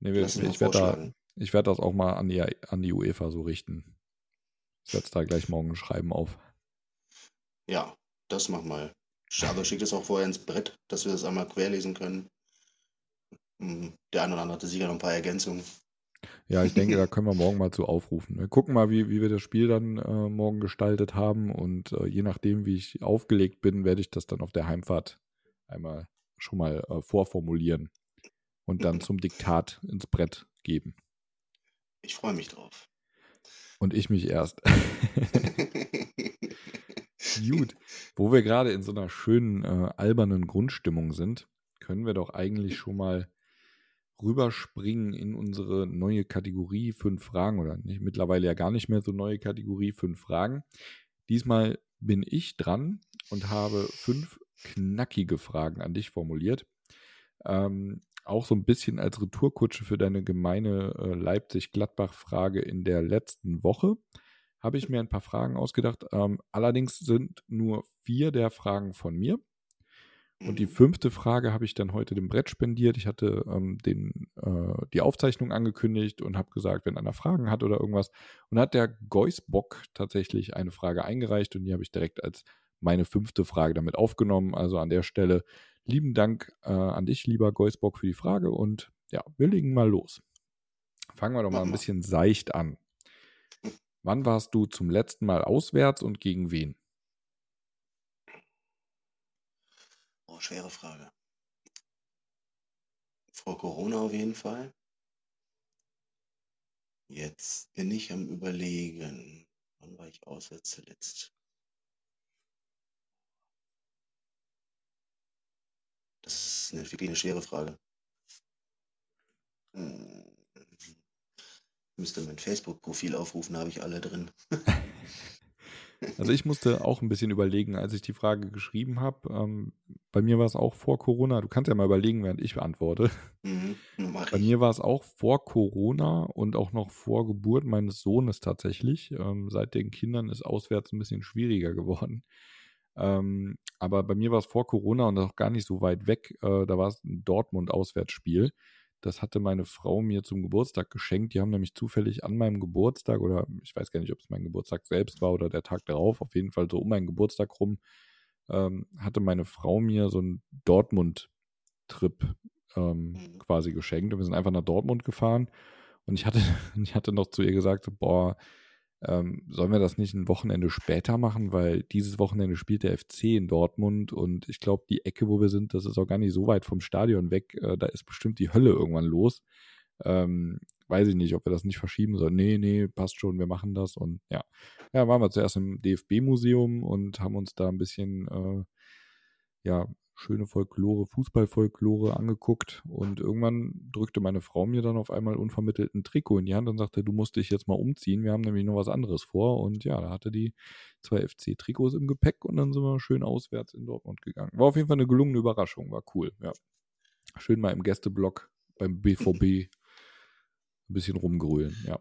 Nee, wir, ich werde da, werd das auch mal an die, an die UEFA so richten. Ich setze da gleich morgen ein Schreiben auf. Ja, das mach mal. Also schickt es auch vorher ins Brett, dass wir das einmal querlesen können. Hm, der eine oder andere hatte sicher noch ein paar Ergänzungen. Ja, ich denke, da können wir morgen mal zu aufrufen. Wir gucken mal, wie, wie wir das Spiel dann äh, morgen gestaltet haben. Und äh, je nachdem, wie ich aufgelegt bin, werde ich das dann auf der Heimfahrt einmal schon mal äh, vorformulieren und dann zum Diktat ins Brett geben. Ich freue mich drauf. Und ich mich erst. Gut. Wo wir gerade in so einer schönen, äh, albernen Grundstimmung sind, können wir doch eigentlich schon mal rüberspringen in unsere neue Kategorie fünf Fragen oder nicht, mittlerweile ja gar nicht mehr so neue Kategorie fünf Fragen. Diesmal bin ich dran und habe fünf knackige Fragen an dich formuliert. Ähm, auch so ein bisschen als Retourkutsche für deine gemeine äh, Leipzig-Gladbach-Frage in der letzten Woche habe ich mir ein paar Fragen ausgedacht. Ähm, allerdings sind nur vier der Fragen von mir. Und die mhm. fünfte Frage habe ich dann heute dem Brett spendiert. Ich hatte ähm, den, äh, die Aufzeichnung angekündigt und habe gesagt, wenn einer Fragen hat oder irgendwas. Und hat der Geusbock tatsächlich eine Frage eingereicht und die habe ich direkt als meine fünfte Frage damit aufgenommen. Also an der Stelle lieben Dank äh, an dich, lieber Geusbock, für die Frage. Und ja, wir legen mal los. Fangen wir doch mal ein bisschen seicht an. Wann warst du zum letzten Mal auswärts und gegen wen? Oh, schwere Frage. Vor Corona auf jeden Fall. Jetzt bin ich am Überlegen. Wann war ich auswärts zuletzt? Das ist eine, wirklich eine schwere Frage. Hm. Müsste mein Facebook-Profil aufrufen, da habe ich alle drin. Also ich musste auch ein bisschen überlegen, als ich die Frage geschrieben habe. Ähm, bei mir war es auch vor Corona. Du kannst ja mal überlegen, während ich beantworte. Mhm, bei mir war es auch vor Corona und auch noch vor Geburt meines Sohnes tatsächlich. Ähm, seit den Kindern ist auswärts ein bisschen schwieriger geworden. Ähm, aber bei mir war es vor Corona und auch gar nicht so weit weg. Äh, da war es ein Dortmund-Auswärtsspiel. Das hatte meine Frau mir zum Geburtstag geschenkt. Die haben nämlich zufällig an meinem Geburtstag oder ich weiß gar nicht, ob es mein Geburtstag selbst war oder der Tag darauf, auf jeden Fall so um meinen Geburtstag rum, ähm, hatte meine Frau mir so einen Dortmund-Trip ähm, mhm. quasi geschenkt. Und wir sind einfach nach Dortmund gefahren. Und ich hatte, ich hatte noch zu ihr gesagt, boah, ähm, sollen wir das nicht ein Wochenende später machen, weil dieses Wochenende spielt der FC in Dortmund und ich glaube, die Ecke, wo wir sind, das ist auch gar nicht so weit vom Stadion weg. Äh, da ist bestimmt die Hölle irgendwann los. Ähm, weiß ich nicht, ob wir das nicht verschieben sollen. Nee, nee, passt schon, wir machen das. Und ja, ja, waren wir zuerst im DFB-Museum und haben uns da ein bisschen äh, ja, schöne Folklore, Fußballfolklore angeguckt und irgendwann drückte meine Frau mir dann auf einmal unvermittelt ein Trikot in die Hand und sagte, du musst dich jetzt mal umziehen, wir haben nämlich noch was anderes vor und ja, da hatte die zwei FC-Trikots im Gepäck und dann sind wir schön auswärts in Dortmund gegangen. War auf jeden Fall eine gelungene Überraschung, war cool, ja. Schön mal im Gästeblock beim BVB ein bisschen rumgrölen, ja.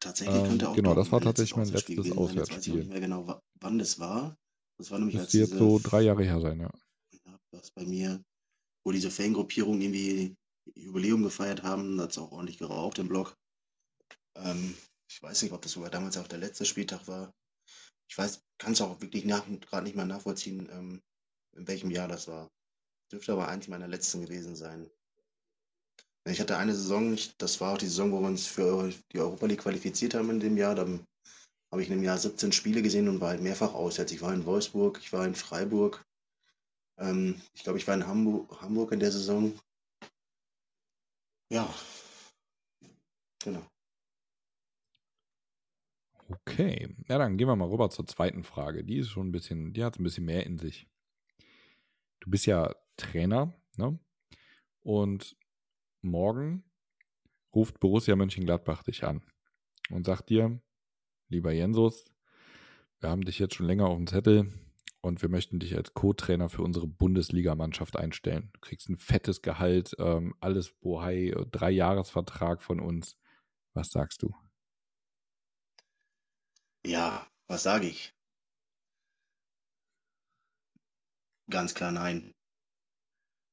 Tatsächlich ähm, könnte auch Genau, das war tatsächlich mein letztes Auswärtsspiel. Jetzt weiß ich nicht mehr genau, wann das war. Das war nämlich Müsste jetzt so drei Jahre her sein, ja was bei mir, wo diese Fangruppierungen irgendwie Jubiläum gefeiert haben, hat es auch ordentlich geraucht im Block. Ähm, ich weiß nicht, ob das sogar damals auch der letzte Spieltag war. Ich weiß, kann es auch wirklich gerade nicht mehr nachvollziehen, ähm, in welchem Jahr das war. Dürfte aber eigentlich meiner letzten gewesen sein. Ich hatte eine Saison, das war auch die Saison, wo wir uns für die Europa League qualifiziert haben in dem Jahr. Da habe ich in dem Jahr 17 Spiele gesehen und war halt mehrfach auswärts. Ich war in Wolfsburg, ich war in Freiburg, ähm, ich glaube, ich war in Hamburg, Hamburg in der Saison. Ja. Genau. Okay, ja, dann gehen wir mal rüber zur zweiten Frage. Die ist schon ein bisschen, die hat ein bisschen mehr in sich. Du bist ja Trainer, ne? Und morgen ruft Borussia Mönchengladbach dich an und sagt dir, lieber Jensus, wir haben dich jetzt schon länger auf dem Zettel und wir möchten dich als Co-Trainer für unsere Bundesligamannschaft einstellen. Du kriegst ein fettes Gehalt, ähm, alles Bohai, drei Jahresvertrag von uns. Was sagst du? Ja, was sage ich? Ganz klar nein.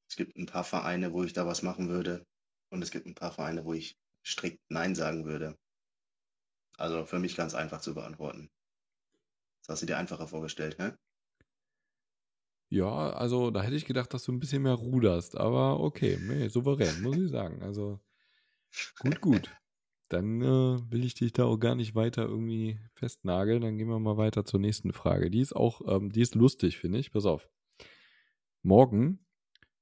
Es gibt ein paar Vereine, wo ich da was machen würde. Und es gibt ein paar Vereine, wo ich strikt Nein sagen würde. Also für mich ganz einfach zu beantworten. Das hast du dir einfacher vorgestellt, hä? Ja, also da hätte ich gedacht, dass du ein bisschen mehr ruderst, aber okay, nee, souverän, muss ich sagen. Also gut, gut. Dann äh, will ich dich da auch gar nicht weiter irgendwie festnageln. Dann gehen wir mal weiter zur nächsten Frage. Die ist auch, ähm, die ist lustig, finde ich. Pass auf. Morgen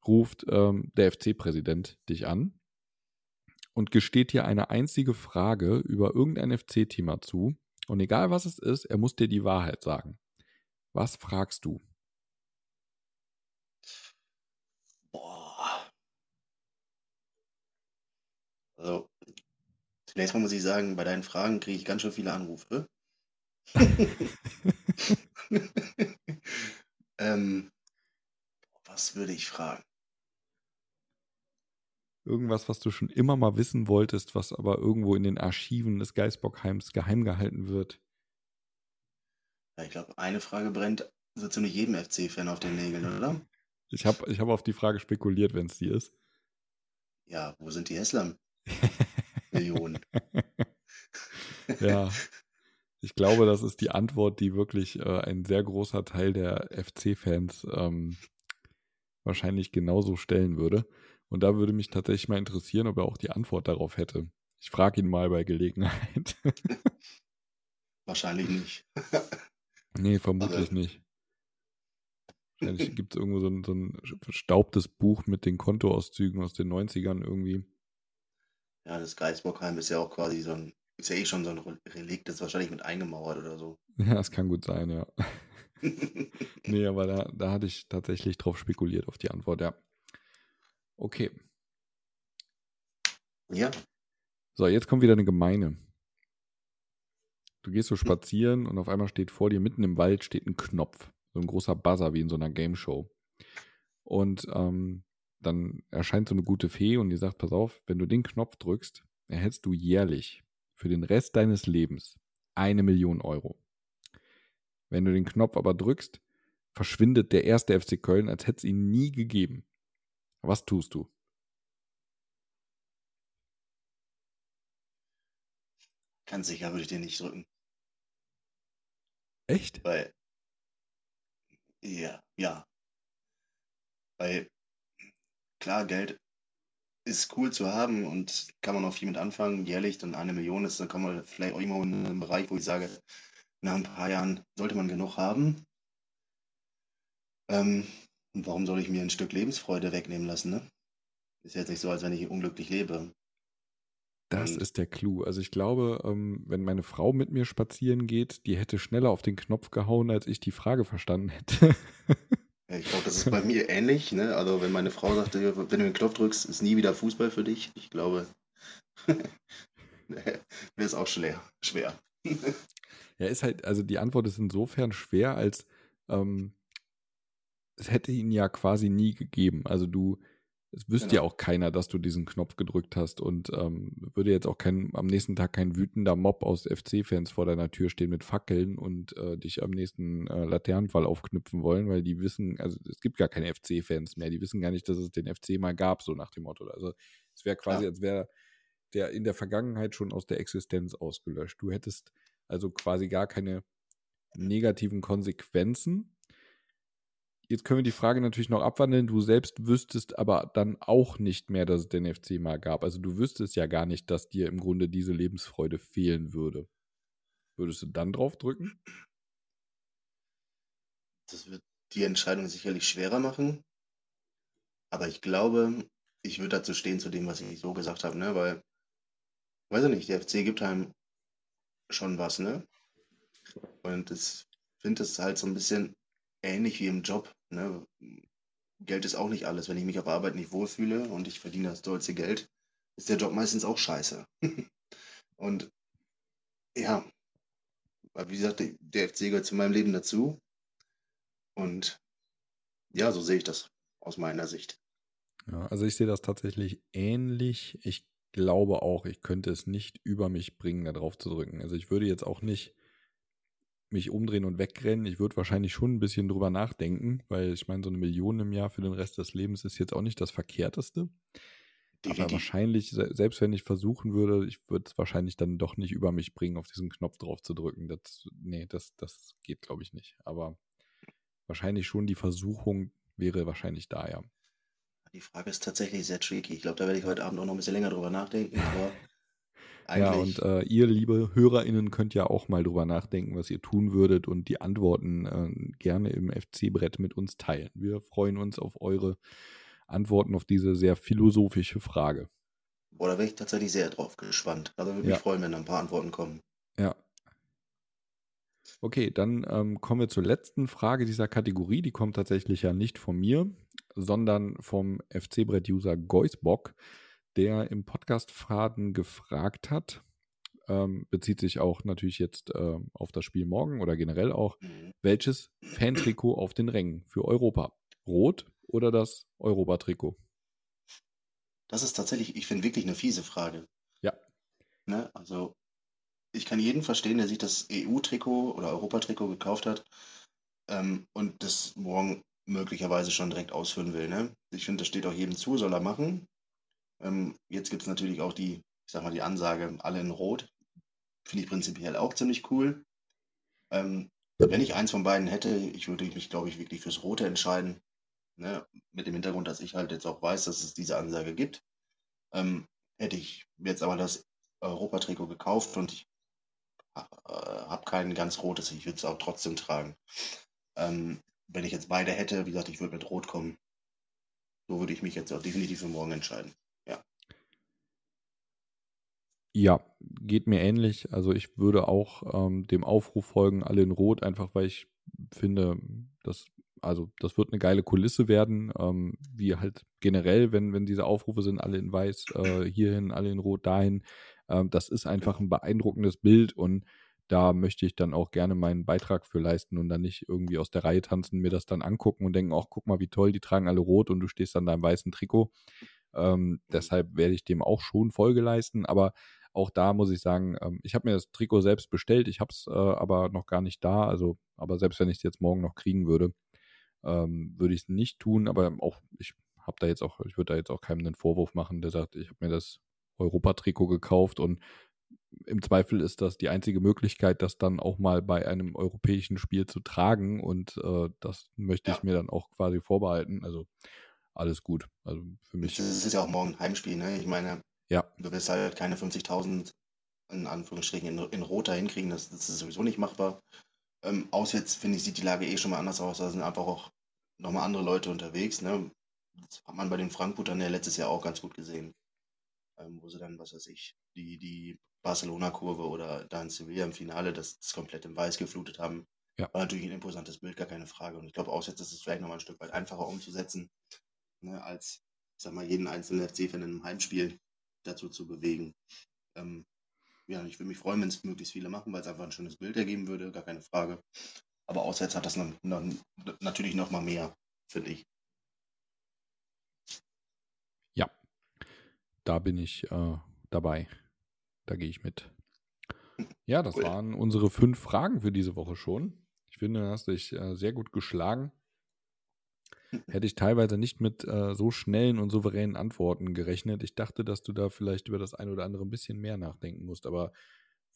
ruft ähm, der FC-Präsident dich an und gesteht dir eine einzige Frage über irgendein FC-Thema zu. Und egal was es ist, er muss dir die Wahrheit sagen. Was fragst du? Also, zunächst mal muss ich sagen, bei deinen Fragen kriege ich ganz schön viele Anrufe. ähm, was würde ich fragen? Irgendwas, was du schon immer mal wissen wolltest, was aber irgendwo in den Archiven des Geisbockheims geheim gehalten wird. Ja, ich glaube, eine Frage brennt so ziemlich jedem FC-Fan auf den Nägeln, oder? Ich habe ich hab auf die Frage spekuliert, wenn es die ist. Ja, wo sind die Hesslam? Millionen. ja, ich glaube, das ist die Antwort, die wirklich äh, ein sehr großer Teil der FC-Fans ähm, wahrscheinlich genauso stellen würde. Und da würde mich tatsächlich mal interessieren, ob er auch die Antwort darauf hätte. Ich frage ihn mal bei Gelegenheit. Wahrscheinlich nicht. nee, vermutlich nicht. Wahrscheinlich gibt es irgendwo so ein, so ein verstaubtes Buch mit den Kontoauszügen aus den 90ern irgendwie. Ja, das Geisbockheim ist ja auch quasi so ein, ist ja eh schon so ein Relikt, das ist wahrscheinlich mit eingemauert oder so. Ja, das kann gut sein, ja. nee, aber da, da hatte ich tatsächlich drauf spekuliert, auf die Antwort, ja. Okay. Ja. So, jetzt kommt wieder eine gemeine. Du gehst so spazieren und auf einmal steht vor dir mitten im Wald steht ein Knopf. So ein großer Buzzer wie in so einer Game Show. Und ähm, dann erscheint so eine gute Fee und die sagt: Pass auf, wenn du den Knopf drückst, erhältst du jährlich für den Rest deines Lebens eine Million Euro. Wenn du den Knopf aber drückst, verschwindet der erste FC Köln, als hätte es ihn nie gegeben. Was tust du? Ganz sicher würde ich den nicht drücken. Echt? Weil. Ja, ja. Weil, klar, Geld ist cool zu haben und kann man auch viel mit anfangen. Jährlich dann eine Million ist, dann kommen wir vielleicht auch immer in einen Bereich, wo ich sage, nach ein paar Jahren sollte man genug haben. Ähm, und warum soll ich mir ein Stück Lebensfreude wegnehmen lassen, ne? Ist jetzt nicht so, als wenn ich unglücklich lebe. Das Und ist der Clou. Also ich glaube, ähm, wenn meine Frau mit mir spazieren geht, die hätte schneller auf den Knopf gehauen, als ich die Frage verstanden hätte. ich glaube, das ist bei mir ähnlich. Ne? Also wenn meine Frau sagte, wenn du den Knopf drückst, ist nie wieder Fußball für dich. Ich glaube, wäre es auch schwer. schwer. ja, ist halt, also die Antwort ist insofern schwer, als ähm, es hätte ihn ja quasi nie gegeben. Also du, es wüsste genau. ja auch keiner, dass du diesen Knopf gedrückt hast und ähm, würde jetzt auch kein, am nächsten Tag kein wütender Mob aus FC-Fans vor deiner Tür stehen mit Fackeln und äh, dich am nächsten äh, Laternenfall aufknüpfen wollen, weil die wissen, also es gibt gar keine FC-Fans mehr, die wissen gar nicht, dass es den FC mal gab, so nach dem Motto. Also es wäre quasi, ja. als wäre der in der Vergangenheit schon aus der Existenz ausgelöscht. Du hättest also quasi gar keine negativen Konsequenzen Jetzt können wir die Frage natürlich noch abwandeln. Du selbst wüsstest aber dann auch nicht mehr, dass es den FC mal gab. Also du wüsstest ja gar nicht, dass dir im Grunde diese Lebensfreude fehlen würde. Würdest du dann drauf drücken? Das wird die Entscheidung sicherlich schwerer machen. Aber ich glaube, ich würde dazu stehen, zu dem, was ich so gesagt habe, ne? Weil, weiß ich nicht, der FC gibt einem schon was, ne? Und ich finde es halt so ein bisschen ähnlich wie im Job, ne? Geld ist auch nicht alles. Wenn ich mich auf Arbeit nicht wohlfühle und ich verdiene das deutsche Geld, ist der Job meistens auch scheiße. und ja, wie gesagt, der FC gehört zu meinem Leben dazu. Und ja, so sehe ich das aus meiner Sicht. Ja, also ich sehe das tatsächlich ähnlich. Ich glaube auch, ich könnte es nicht über mich bringen, da drauf zu drücken. Also ich würde jetzt auch nicht mich umdrehen und wegrennen. Ich würde wahrscheinlich schon ein bisschen drüber nachdenken, weil ich meine, so eine Million im Jahr für den Rest des Lebens ist jetzt auch nicht das Verkehrteste. Definitiv. Aber wahrscheinlich, selbst wenn ich versuchen würde, ich würde es wahrscheinlich dann doch nicht über mich bringen, auf diesen Knopf drauf zu drücken. Das, nee, das, das geht, glaube ich, nicht. Aber wahrscheinlich schon die Versuchung wäre wahrscheinlich da, ja. Die Frage ist tatsächlich sehr tricky. Ich glaube, da werde ich heute Abend auch noch ein bisschen länger drüber nachdenken. Aber ja, und äh, ihr, liebe HörerInnen, könnt ja auch mal drüber nachdenken, was ihr tun würdet und die Antworten äh, gerne im FC-Brett mit uns teilen. Wir freuen uns auf eure Antworten auf diese sehr philosophische Frage. Boah, da wäre ich tatsächlich sehr drauf gespannt. Also würde ja. mich freuen, wenn da ein paar Antworten kommen. Ja. Okay, dann ähm, kommen wir zur letzten Frage dieser Kategorie. Die kommt tatsächlich ja nicht von mir, sondern vom FC-Brett-User Geusbock, der im Podcast-Faden gefragt hat, ähm, bezieht sich auch natürlich jetzt äh, auf das Spiel morgen oder generell auch, mhm. welches Fantrikot auf den Rängen für Europa? Rot oder das Europa-Trikot? Das ist tatsächlich, ich finde, wirklich eine fiese Frage. Ja. Ne? Also, ich kann jeden verstehen, der sich das EU-Trikot oder Europa-Trikot gekauft hat ähm, und das morgen möglicherweise schon direkt ausführen will. Ne? Ich finde, das steht auch jedem zu, soll er machen. Ähm, jetzt gibt es natürlich auch die, ich sag mal, die Ansage, alle in Rot. Finde ich prinzipiell auch ziemlich cool. Ähm, wenn ich eins von beiden hätte, ich würde mich, glaube ich, wirklich fürs Rote entscheiden. Ne? Mit dem Hintergrund, dass ich halt jetzt auch weiß, dass es diese Ansage gibt. Ähm, hätte ich jetzt aber das Europa-Trikot gekauft und ich äh, habe kein ganz rotes, ich würde es auch trotzdem tragen. Ähm, wenn ich jetzt beide hätte, wie gesagt, ich würde mit Rot kommen. So würde ich mich jetzt auch definitiv für morgen entscheiden. Ja. Geht mir ähnlich. Also ich würde auch ähm, dem Aufruf folgen, alle in Rot, einfach weil ich finde, dass also das wird eine geile Kulisse werden, ähm, wie halt generell, wenn, wenn diese Aufrufe sind, alle in weiß, äh, hierhin, alle in rot, dahin. Ähm, das ist einfach ein beeindruckendes Bild und da möchte ich dann auch gerne meinen Beitrag für leisten und dann nicht irgendwie aus der Reihe tanzen, mir das dann angucken und denken, ach, guck mal, wie toll, die tragen alle rot und du stehst dann da im weißen Trikot. Ähm, deshalb werde ich dem auch schon Folge leisten, aber auch da muss ich sagen, ähm, ich habe mir das Trikot selbst bestellt, ich habe es äh, aber noch gar nicht da, also aber selbst wenn ich es jetzt morgen noch kriegen würde, ähm, würde ich es nicht tun, aber auch ich habe da jetzt auch, ich würde da jetzt auch keinem einen Vorwurf machen, der sagt, ich habe mir das Europa-Trikot gekauft und im Zweifel ist das die einzige Möglichkeit, das dann auch mal bei einem europäischen Spiel zu tragen und äh, das möchte ja. ich mir dann auch quasi vorbehalten. Also alles gut. Also für mich. Es ist ja auch morgen ein Heimspiel, ne? Ich meine, ja. du wirst halt keine 50.000 in Anführungsstrichen in, in Rot hinkriegen, das, das, ist sowieso nicht machbar. Ähm, auswärts, finde ich, sieht die Lage eh schon mal anders aus. Da sind einfach auch nochmal andere Leute unterwegs. Ne? Das hat man bei den Frankfurtern ja letztes Jahr auch ganz gut gesehen ähm, wo sie dann, was weiß ich, die, die Barcelona-Kurve oder da in Sevilla im Finale das, das komplett im Weiß geflutet haben. Ja. War natürlich ein imposantes Bild, gar keine Frage. Und ich glaube, auswärts ist es vielleicht nochmal ein Stück weit einfacher umzusetzen, ne, als, ich sag mal, jeden einzelnen FC-Fan in einem Heimspiel dazu zu bewegen. Ähm, ja, ich würde mich freuen, wenn es möglichst viele machen, weil es einfach ein schönes Bild ergeben würde, gar keine Frage. Aber auswärts hat das noch, noch, natürlich noch mal mehr, finde ich. da bin ich äh, dabei. Da gehe ich mit. Ja, das cool. waren unsere fünf Fragen für diese Woche schon. Ich finde, du hast dich äh, sehr gut geschlagen. Hätte ich teilweise nicht mit äh, so schnellen und souveränen Antworten gerechnet. Ich dachte, dass du da vielleicht über das eine oder andere ein bisschen mehr nachdenken musst. Aber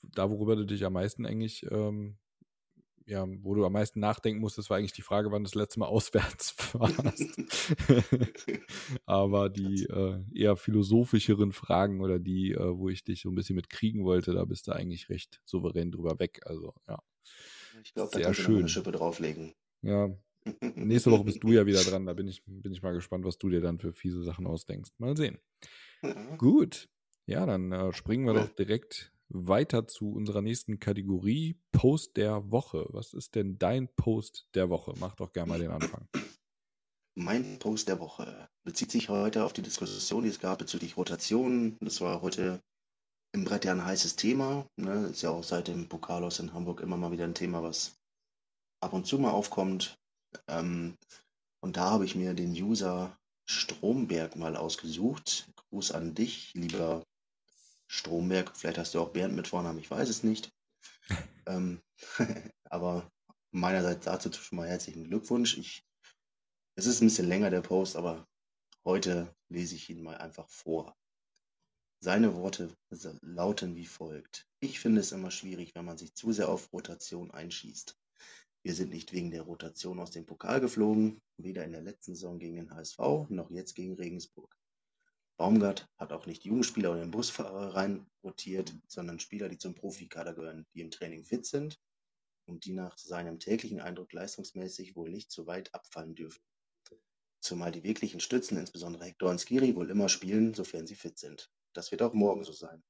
da, worüber du dich am meisten eigentlich ähm, ja, wo du am meisten nachdenken musstest, war eigentlich die Frage, wann du das letzte Mal auswärts warst. Aber die äh, eher philosophischeren Fragen oder die, äh, wo ich dich so ein bisschen mit kriegen wollte, da bist du eigentlich recht souverän drüber weg. Also, ja. Ich glaube, da kannst schön. du eine Schippe drauflegen. Ja, nächste Woche bist du ja wieder dran. Da bin ich, bin ich mal gespannt, was du dir dann für fiese Sachen ausdenkst. Mal sehen. Ja. Gut. Ja, dann äh, springen wir ja. doch direkt weiter zu unserer nächsten Kategorie, Post der Woche. Was ist denn dein Post der Woche? Mach doch gerne mal den Anfang. Mein Post der Woche bezieht sich heute auf die Diskussion, die es gab bezüglich Rotationen. Das war heute im Brett ja ein heißes Thema. Ne? Ist ja auch seit dem Pokal aus in Hamburg immer mal wieder ein Thema, was ab und zu mal aufkommt. Ähm, und da habe ich mir den User Stromberg mal ausgesucht. Gruß an dich, lieber Stromberg. Vielleicht hast du auch Bernd mit Vornamen, ich weiß es nicht. ähm, aber meinerseits dazu schon mal herzlichen Glückwunsch. Ich es ist ein bisschen länger der Post, aber heute lese ich ihn mal einfach vor. Seine Worte lauten wie folgt. Ich finde es immer schwierig, wenn man sich zu sehr auf Rotation einschießt. Wir sind nicht wegen der Rotation aus dem Pokal geflogen, weder in der letzten Saison gegen den HSV noch jetzt gegen Regensburg. Baumgart hat auch nicht Jugendspieler oder den Busfahrer rein rotiert, sondern Spieler, die zum Profikader gehören, die im Training fit sind und die nach seinem täglichen Eindruck leistungsmäßig wohl nicht zu weit abfallen dürfen zumal die wirklichen Stützen, insbesondere Hector und Skiri, wohl immer spielen, sofern sie fit sind. Das wird auch morgen so sein.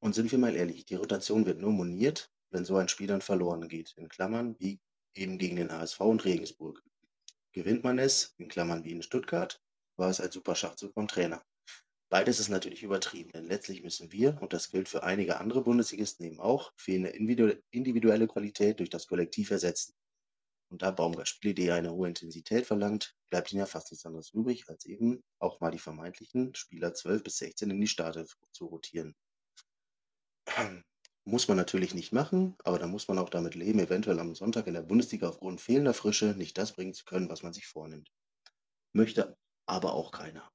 Und sind wir mal ehrlich, die Rotation wird nur moniert, wenn so ein Spiel dann verloren geht, in Klammern wie eben gegen den HSV und Regensburg. Gewinnt man es, in Klammern wie in Stuttgart, war es ein super Schachzug vom Trainer. Beides ist natürlich übertrieben, denn letztlich müssen wir, und das gilt für einige andere Bundesligisten eben auch, fehlende individuelle Qualität durch das Kollektiv ersetzen. Und da Baumgart Spielidee eine hohe Intensität verlangt, bleibt ihnen ja fast nichts anderes übrig, als eben auch mal die vermeintlichen Spieler 12 bis 16 in die Startelf zu rotieren. Muss man natürlich nicht machen, aber da muss man auch damit leben, eventuell am Sonntag in der Bundesliga aufgrund fehlender Frische nicht das bringen zu können, was man sich vornimmt. Möchte aber auch keiner.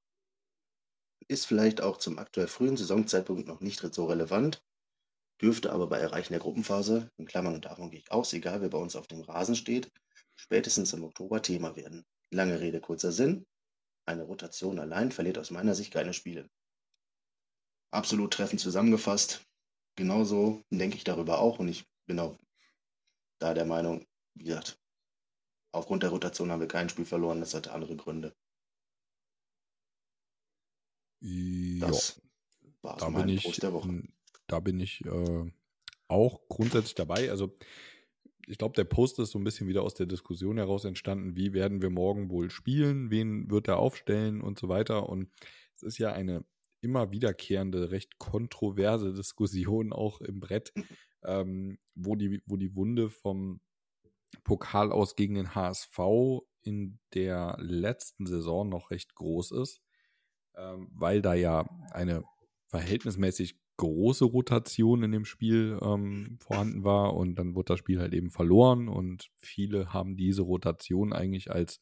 Ist vielleicht auch zum aktuell frühen Saisonzeitpunkt noch nicht so relevant, dürfte aber bei Erreichen der Gruppenphase, in Klammern und davon gehe ich aus, egal wer bei uns auf dem Rasen steht, spätestens im Oktober Thema werden. Lange Rede, kurzer Sinn. Eine Rotation allein verliert aus meiner Sicht keine Spiele. Absolut treffend zusammengefasst. Genauso denke ich darüber auch und ich bin auch da der Meinung, wie gesagt, aufgrund der Rotation haben wir kein Spiel verloren, das hatte andere Gründe. Ja, das war da mein bin ich, Post der Woche. Da bin ich äh, auch grundsätzlich dabei. Also ich glaube, der Post ist so ein bisschen wieder aus der Diskussion heraus entstanden, wie werden wir morgen wohl spielen, wen wird er aufstellen und so weiter. Und es ist ja eine immer wiederkehrende, recht kontroverse Diskussion auch im Brett, ähm, wo, die, wo die Wunde vom Pokal aus gegen den HSV in der letzten Saison noch recht groß ist, ähm, weil da ja eine verhältnismäßig große Rotation in dem Spiel ähm, vorhanden war und dann wurde das Spiel halt eben verloren und viele haben diese Rotation eigentlich als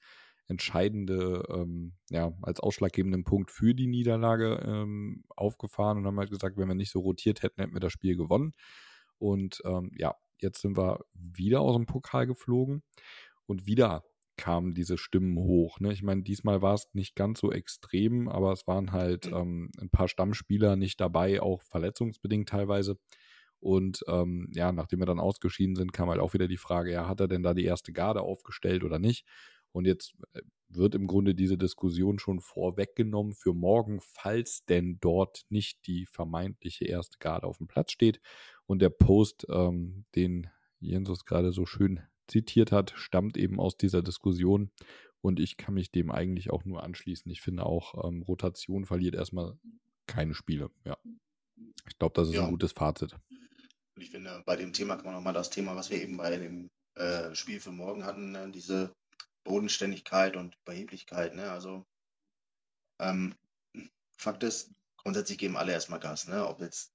entscheidende, ähm, ja, als ausschlaggebenden Punkt für die Niederlage ähm, aufgefahren und haben halt gesagt, wenn wir nicht so rotiert hätten, hätten wir das Spiel gewonnen. Und ähm, ja, jetzt sind wir wieder aus dem Pokal geflogen und wieder kamen diese Stimmen hoch. Ne? Ich meine, diesmal war es nicht ganz so extrem, aber es waren halt mhm. ähm, ein paar Stammspieler nicht dabei, auch verletzungsbedingt teilweise. Und ähm, ja, nachdem wir dann ausgeschieden sind, kam halt auch wieder die Frage, ja, hat er denn da die erste Garde aufgestellt oder nicht? Und jetzt äh, wird im Grunde diese Diskussion schon vorweggenommen für morgen, falls denn dort nicht die vermeintliche erste Garde auf dem Platz steht. Und der Post, ähm, den Jensus gerade so schön zitiert hat, stammt eben aus dieser Diskussion. Und ich kann mich dem eigentlich auch nur anschließen. Ich finde auch, ähm, Rotation verliert erstmal keine Spiele. Ja. Ich glaube, das ist ja. ein gutes Fazit. Und ich finde, bei dem Thema kann man nochmal das Thema, was wir eben bei dem äh, Spiel für morgen hatten, ne? diese Bodenständigkeit und Überheblichkeit. Ne? Also, ähm, Fakt ist, grundsätzlich geben alle erstmal Gas. Ne? Ob jetzt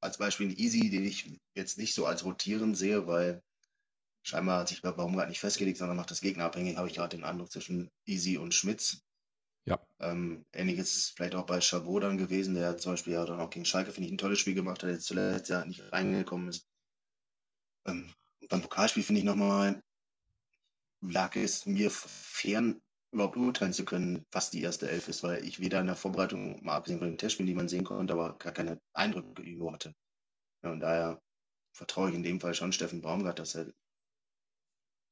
als Beispiel ein Easy, den ich jetzt nicht so als rotieren sehe, weil scheinbar hat sich bei Baumgart nicht festgelegt, sondern macht das Gegner abhängig, habe ich gerade den Eindruck zwischen Easy und Schmitz. Ja. Ähm, ähnliches ist vielleicht auch bei Chabot dann gewesen, der zum Beispiel ja dann auch gegen Schalke, finde ich, ein tolles Spiel gemacht hat, der jetzt zuletzt ja nicht reingekommen ist. Ähm, beim Pokalspiel finde ich nochmal, lag es mir fern, überhaupt urteilen zu können, was die erste Elf ist, weil ich weder in der Vorbereitung, mal abgesehen von den Testspielen, die man sehen konnte, aber gar keine Eindrücke über hatte. Ja, und daher vertraue ich in dem Fall schon Steffen Baumgart, dass er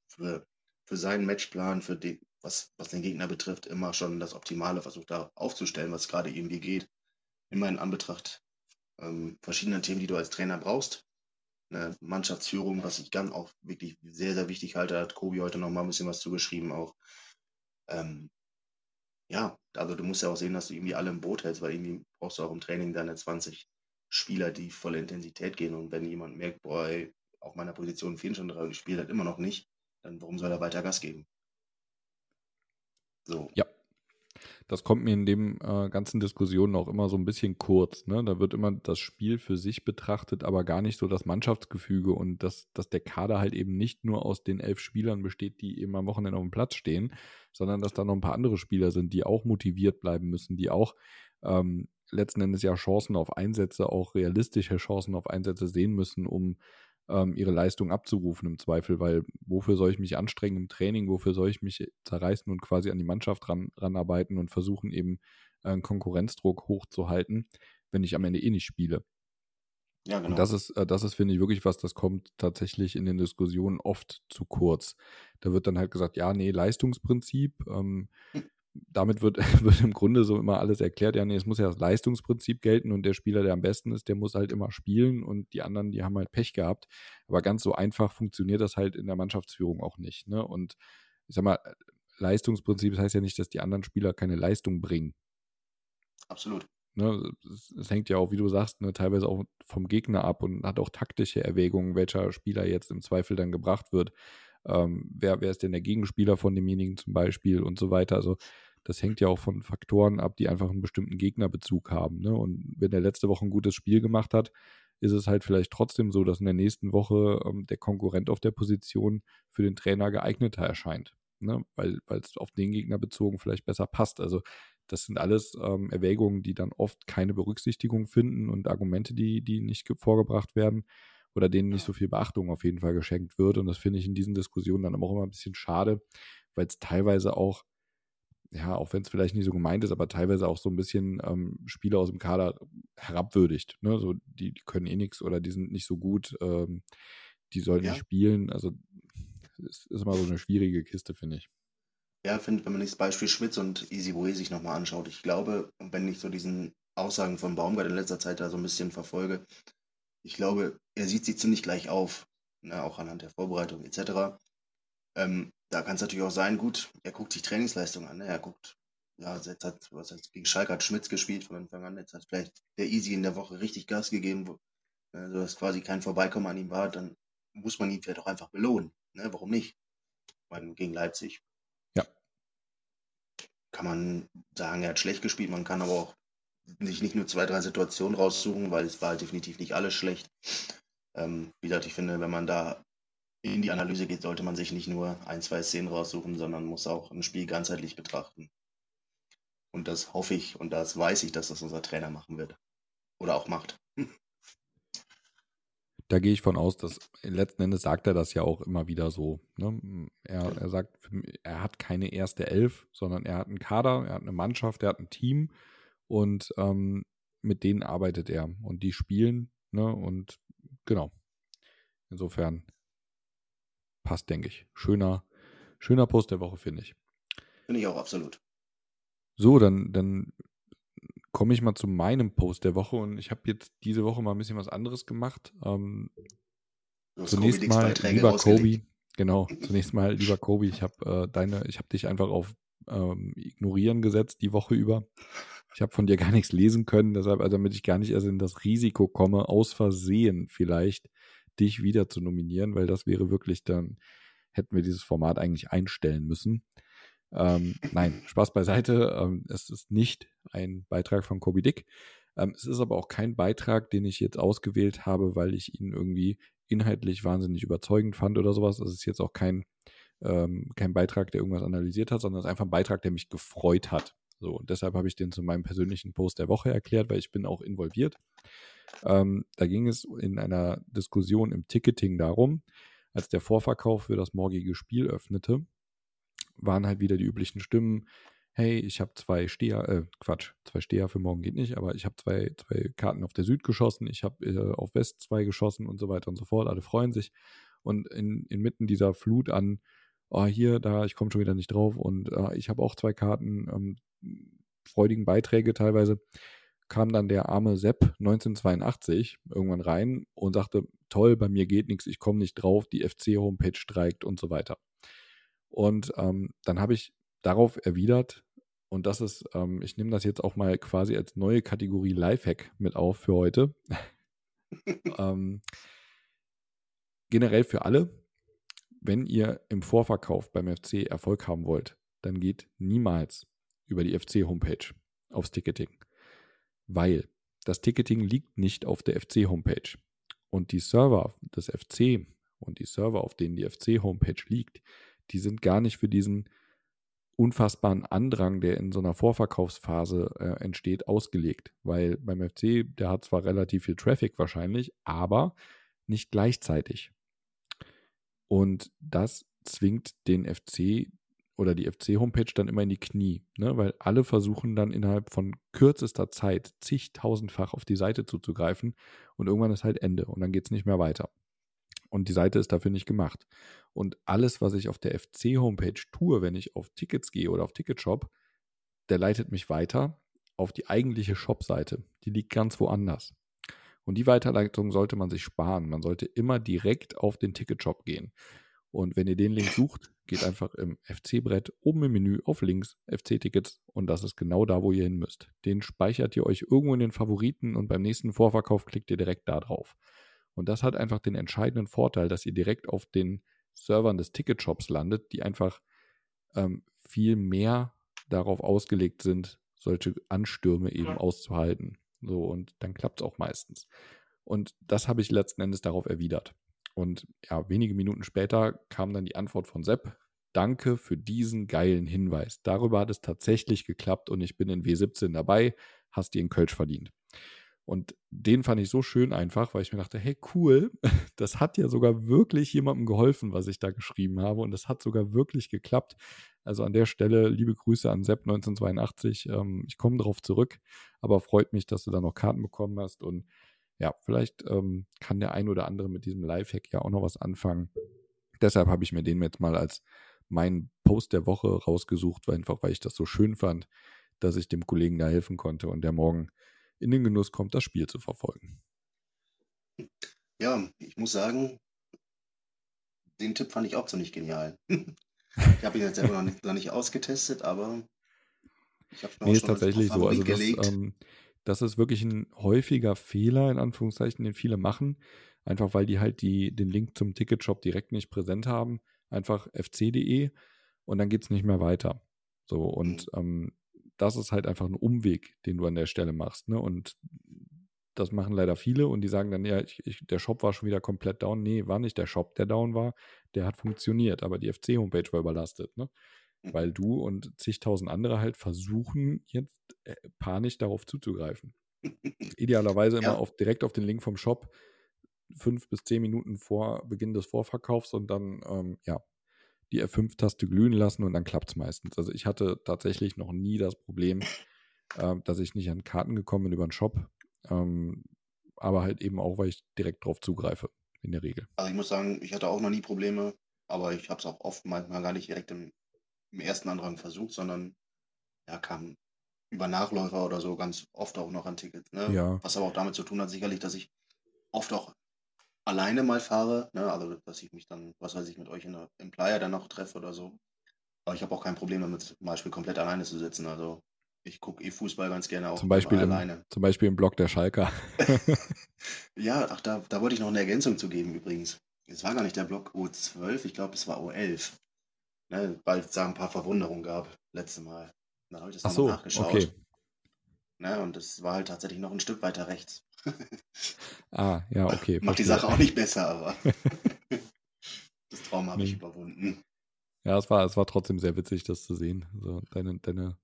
für für seinen Matchplan, für den, was, was den Gegner betrifft, immer schon das Optimale versucht da aufzustellen, was gerade irgendwie geht. Immer in Anbetracht ähm, verschiedenen Themen, die du als Trainer brauchst. Eine Mannschaftsführung, was ich ganz auch wirklich sehr, sehr wichtig halte, hat Kobi heute noch mal ein bisschen was zugeschrieben auch. Ähm, ja, also du musst ja auch sehen, dass du irgendwie alle im Boot hältst, weil irgendwie brauchst du auch im Training deine 20 Spieler, die volle Intensität gehen. Und wenn jemand merkt, boah, auf meiner Position fehlen schon drei und ich spiele halt immer noch nicht, dann warum soll er weiter Gas geben? So. Ja. Das kommt mir in dem äh, ganzen Diskussionen auch immer so ein bisschen kurz. Ne? Da wird immer das Spiel für sich betrachtet, aber gar nicht so das Mannschaftsgefüge und dass, dass der Kader halt eben nicht nur aus den elf Spielern besteht, die eben am Wochenende auf dem Platz stehen, sondern dass da noch ein paar andere Spieler sind, die auch motiviert bleiben müssen, die auch ähm, letzten Endes ja Chancen auf Einsätze, auch realistische Chancen auf Einsätze sehen müssen, um ähm, ihre Leistung abzurufen im Zweifel, weil wofür soll ich mich anstrengen im Training, wofür soll ich mich zerreißen und quasi an die Mannschaft ran, ranarbeiten und versuchen eben äh, einen Konkurrenzdruck hochzuhalten, wenn ich am Ende eh nicht spiele. Ja, genau. Und das ist, äh, das ist, finde ich, wirklich was, das kommt tatsächlich in den Diskussionen oft zu kurz. Da wird dann halt gesagt, ja, nee, Leistungsprinzip, ähm, hm damit wird, wird im Grunde so immer alles erklärt, ja, nee, es muss ja das Leistungsprinzip gelten und der Spieler, der am besten ist, der muss halt immer spielen und die anderen, die haben halt Pech gehabt. Aber ganz so einfach funktioniert das halt in der Mannschaftsführung auch nicht. Ne? Und ich sag mal, Leistungsprinzip, das heißt ja nicht, dass die anderen Spieler keine Leistung bringen. Absolut. Ne, es, hängt ja auch, wie du sagst, ne, teilweise auch vom Gegner ab und hat auch taktische Erwägungen, welcher Spieler jetzt im Zweifel dann gebracht wird ähm, wer, wer ist denn der Gegenspieler von demjenigen zum Beispiel und so weiter. Also das hängt ja auch von Faktoren ab, die einfach einen bestimmten Gegnerbezug haben. Ne? Und wenn der letzte Woche ein gutes Spiel gemacht hat, ist es halt vielleicht trotzdem so, dass in der nächsten Woche ähm, der Konkurrent auf der Position für den Trainer geeigneter erscheint. Ne? Weil es auf den Gegner bezogen vielleicht besser passt. Also das sind alles ähm, Erwägungen, die dann oft keine Berücksichtigung finden und Argumente, die, die nicht vorgebracht werden oder denen nicht so viel Beachtung auf jeden Fall geschenkt wird. Und das finde ich in diesen Diskussionen dann auch immer ein bisschen schade, weil es teilweise auch, ja, auch wenn es vielleicht nicht so gemeint ist, aber teilweise auch so ein bisschen ähm, Spieler aus dem Kader herabwürdigt. Ne? So, die, die können eh nichts oder die sind nicht so gut, ähm, die sollen ja. nicht spielen. Also es ist immer so eine schwierige Kiste, finde ich. Ja, finde, wenn man sich das Beispiel Schmitz und Easy Boy sich nochmal anschaut, ich glaube, wenn ich so diesen Aussagen von Baumgart in letzter Zeit da so ein bisschen verfolge, ich glaube, er sieht sie ziemlich gleich auf, ne, auch anhand der Vorbereitung etc. Ähm, da kann es natürlich auch sein, gut, er guckt sich Trainingsleistung an, ne? er guckt, ja, jetzt hat, was heißt, gegen Schalke hat Schmitz gespielt von Anfang an, jetzt hat vielleicht der Easy in der Woche richtig Gas gegeben, wo, ne, so dass quasi kein Vorbeikommen an ihm war, dann muss man ihn vielleicht auch einfach belohnen. Ne? Warum nicht? Ich meine, gegen Leipzig. Ja. Kann man sagen, er hat schlecht gespielt, man kann aber auch sich nicht nur zwei, drei Situationen raussuchen, weil es war halt definitiv nicht alles schlecht. Ähm, wie gesagt, ich finde, wenn man da in die Analyse geht, sollte man sich nicht nur ein, zwei Szenen raussuchen, sondern muss auch ein Spiel ganzheitlich betrachten. Und das hoffe ich und das weiß ich, dass das unser Trainer machen wird. Oder auch macht. Da gehe ich von aus, dass letzten Endes sagt er das ja auch immer wieder so. Ne? Er, er sagt, er hat keine erste Elf, sondern er hat einen Kader, er hat eine Mannschaft, er hat ein Team und ähm, mit denen arbeitet er und die spielen, ne? Und genau. Insofern passt, denke ich. Schöner, schöner Post der Woche, finde ich. Finde ich auch absolut. So, dann, dann komme ich mal zu meinem Post der Woche und ich habe jetzt diese Woche mal ein bisschen was anderes gemacht. Ähm, zunächst mal, lieber Kobi, genau, zunächst mal, lieber Kobi, ich habe äh, deine, ich habe dich einfach auf ähm, Ignorieren gesetzt die Woche über. Ich habe von dir gar nichts lesen können, deshalb, also damit ich gar nicht erst in das Risiko komme, aus Versehen vielleicht dich wieder zu nominieren, weil das wäre wirklich dann, hätten wir dieses Format eigentlich einstellen müssen. Ähm, nein, Spaß beiseite. Ähm, es ist nicht ein Beitrag von Kobe Dick. Ähm, es ist aber auch kein Beitrag, den ich jetzt ausgewählt habe, weil ich ihn irgendwie inhaltlich wahnsinnig überzeugend fand oder sowas. Es ist jetzt auch kein, ähm, kein Beitrag, der irgendwas analysiert hat, sondern es ist einfach ein Beitrag, der mich gefreut hat. So, und deshalb habe ich den zu meinem persönlichen Post der Woche erklärt, weil ich bin auch involviert. Ähm, da ging es in einer Diskussion im Ticketing darum, als der Vorverkauf für das morgige Spiel öffnete, waren halt wieder die üblichen Stimmen. Hey, ich habe zwei Steher, äh, Quatsch, zwei Steher für morgen geht nicht, aber ich habe zwei, zwei Karten auf der Süd geschossen, ich habe äh, auf West zwei geschossen und so weiter und so fort. Alle freuen sich. Und in, inmitten dieser Flut an oh, hier, da, ich komme schon wieder nicht drauf und äh, ich habe auch zwei Karten, ähm, freudigen Beiträge teilweise, kam dann der arme Sepp 1982 irgendwann rein und sagte, toll, bei mir geht nichts, ich komme nicht drauf, die FC-Homepage streikt und so weiter. Und ähm, dann habe ich darauf erwidert, und das ist, ähm, ich nehme das jetzt auch mal quasi als neue Kategorie Lifehack mit auf für heute. ähm, generell für alle, wenn ihr im Vorverkauf beim FC Erfolg haben wollt, dann geht niemals über die FC-Homepage aufs Ticketing. Weil das Ticketing liegt nicht auf der FC-Homepage. Und die Server des FC und die Server, auf denen die FC-Homepage liegt, die sind gar nicht für diesen unfassbaren Andrang, der in so einer Vorverkaufsphase äh, entsteht, ausgelegt. Weil beim FC, der hat zwar relativ viel Traffic wahrscheinlich, aber nicht gleichzeitig. Und das zwingt den FC oder die FC-Homepage dann immer in die Knie, ne? weil alle versuchen dann innerhalb von kürzester Zeit zigtausendfach auf die Seite zuzugreifen und irgendwann ist halt Ende und dann geht es nicht mehr weiter. Und die Seite ist dafür nicht gemacht. Und alles, was ich auf der FC-Homepage tue, wenn ich auf Tickets gehe oder auf Ticketshop, der leitet mich weiter auf die eigentliche Shop-Seite. Die liegt ganz woanders. Und die Weiterleitung sollte man sich sparen. Man sollte immer direkt auf den Ticketshop gehen. Und wenn ihr den Link sucht, geht einfach im FC-Brett oben im Menü auf links FC-Tickets und das ist genau da, wo ihr hin müsst. Den speichert ihr euch irgendwo in den Favoriten und beim nächsten Vorverkauf klickt ihr direkt da drauf. Und das hat einfach den entscheidenden Vorteil, dass ihr direkt auf den Servern des Ticketshops landet, die einfach ähm, viel mehr darauf ausgelegt sind, solche Anstürme eben auszuhalten. So, und dann klappt es auch meistens. Und das habe ich letzten Endes darauf erwidert. Und ja, wenige Minuten später kam dann die Antwort von Sepp. Danke für diesen geilen Hinweis. Darüber hat es tatsächlich geklappt und ich bin in W17 dabei. Hast dir in Kölsch verdient. Und den fand ich so schön einfach, weil ich mir dachte, hey, cool, das hat ja sogar wirklich jemandem geholfen, was ich da geschrieben habe. Und das hat sogar wirklich geklappt. Also an der Stelle liebe Grüße an Sepp 1982. Ähm, ich komme darauf zurück, aber freut mich, dass du da noch Karten bekommen hast. Und ja, vielleicht ähm, kann der ein oder andere mit diesem Lifehack ja auch noch was anfangen. Deshalb habe ich mir den jetzt mal als meinen Post der Woche rausgesucht, einfach weil ich das so schön fand, dass ich dem Kollegen da helfen konnte und der morgen in den Genuss kommt, das Spiel zu verfolgen. Ja, ich muss sagen, den Tipp fand ich auch ziemlich genial. ich habe ihn jetzt selber noch nicht, noch nicht ausgetestet, aber ich habe Nee, ist tatsächlich so. Also das, ähm, das ist wirklich ein häufiger Fehler, in Anführungszeichen, den viele machen. Einfach weil die halt die, den Link zum Ticketshop direkt nicht präsent haben. Einfach fc.de und dann geht es nicht mehr weiter. So, und mhm. ähm, das ist halt einfach ein Umweg, den du an der Stelle machst. Ne? Und das machen leider viele und die sagen dann, ja, ich, ich, der Shop war schon wieder komplett down. Nee, war nicht der Shop, der down war. Der hat funktioniert, aber die FC-Homepage war überlastet. Ne? Mhm. Weil du und zigtausend andere halt versuchen, jetzt äh, panisch darauf zuzugreifen. Idealerweise immer ja. auf, direkt auf den Link vom Shop, fünf bis zehn Minuten vor Beginn des Vorverkaufs und dann, ähm, ja, die F5-Taste glühen lassen und dann klappt es meistens. Also ich hatte tatsächlich noch nie das Problem, äh, dass ich nicht an Karten gekommen bin über den Shop. Ähm, aber halt eben auch, weil ich direkt drauf zugreife, in der Regel. Also ich muss sagen, ich hatte auch noch nie Probleme, aber ich habe es auch oft manchmal gar nicht direkt im, im, ersten Andrang versucht, sondern ja, kam über Nachläufer oder so ganz oft auch noch an Tickets. Ne? Ja. Was aber auch damit zu tun hat, sicherlich, dass ich oft auch alleine mal fahre, ne? also dass ich mich dann, was weiß ich, mit euch in der, im Playa dann noch treffe oder so. Aber ich habe auch kein Problem damit, zum Beispiel komplett alleine zu sitzen. Also ich gucke eh Fußball ganz gerne auch zum Beispiel alleine. Im, zum Beispiel im Blog der Schalker. ja, ach, da, da wollte ich noch eine Ergänzung zu geben übrigens. Es war gar nicht der Blog O12, ich glaube, es war O11. Ne, weil es da ein paar Verwunderungen gab, letzte Mal. Dann habe ich das nochmal so, nachgeschaut. Okay. Ne, und es war halt tatsächlich noch ein Stück weiter rechts. ah, ja, okay. Macht die Sache auch nicht besser, aber das Trauma habe ich überwunden. Ja, es war, es war trotzdem sehr witzig, das zu sehen. So, deine, deine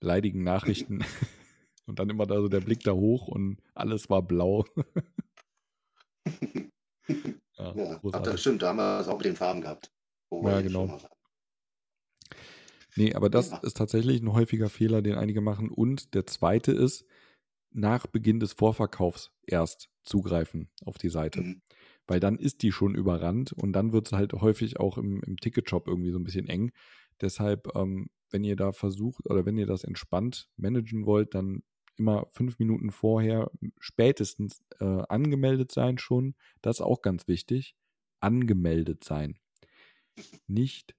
leidigen Nachrichten. und dann immer da so der Blick da hoch und alles war blau. ja, ja ach, das stimmt, da haben wir es auch mit den Farben gehabt. Ja, genau. Nee, aber das ja. ist tatsächlich ein häufiger Fehler, den einige machen. Und der zweite ist, nach Beginn des Vorverkaufs erst zugreifen auf die Seite. Mhm. weil dann ist die schon überrannt und dann wird es halt häufig auch im, im Ticketshop irgendwie so ein bisschen eng. Deshalb, ähm, wenn ihr da versucht oder wenn ihr das entspannt managen wollt, dann immer fünf Minuten vorher spätestens äh, angemeldet sein schon. Das ist auch ganz wichtig. Angemeldet sein. Nicht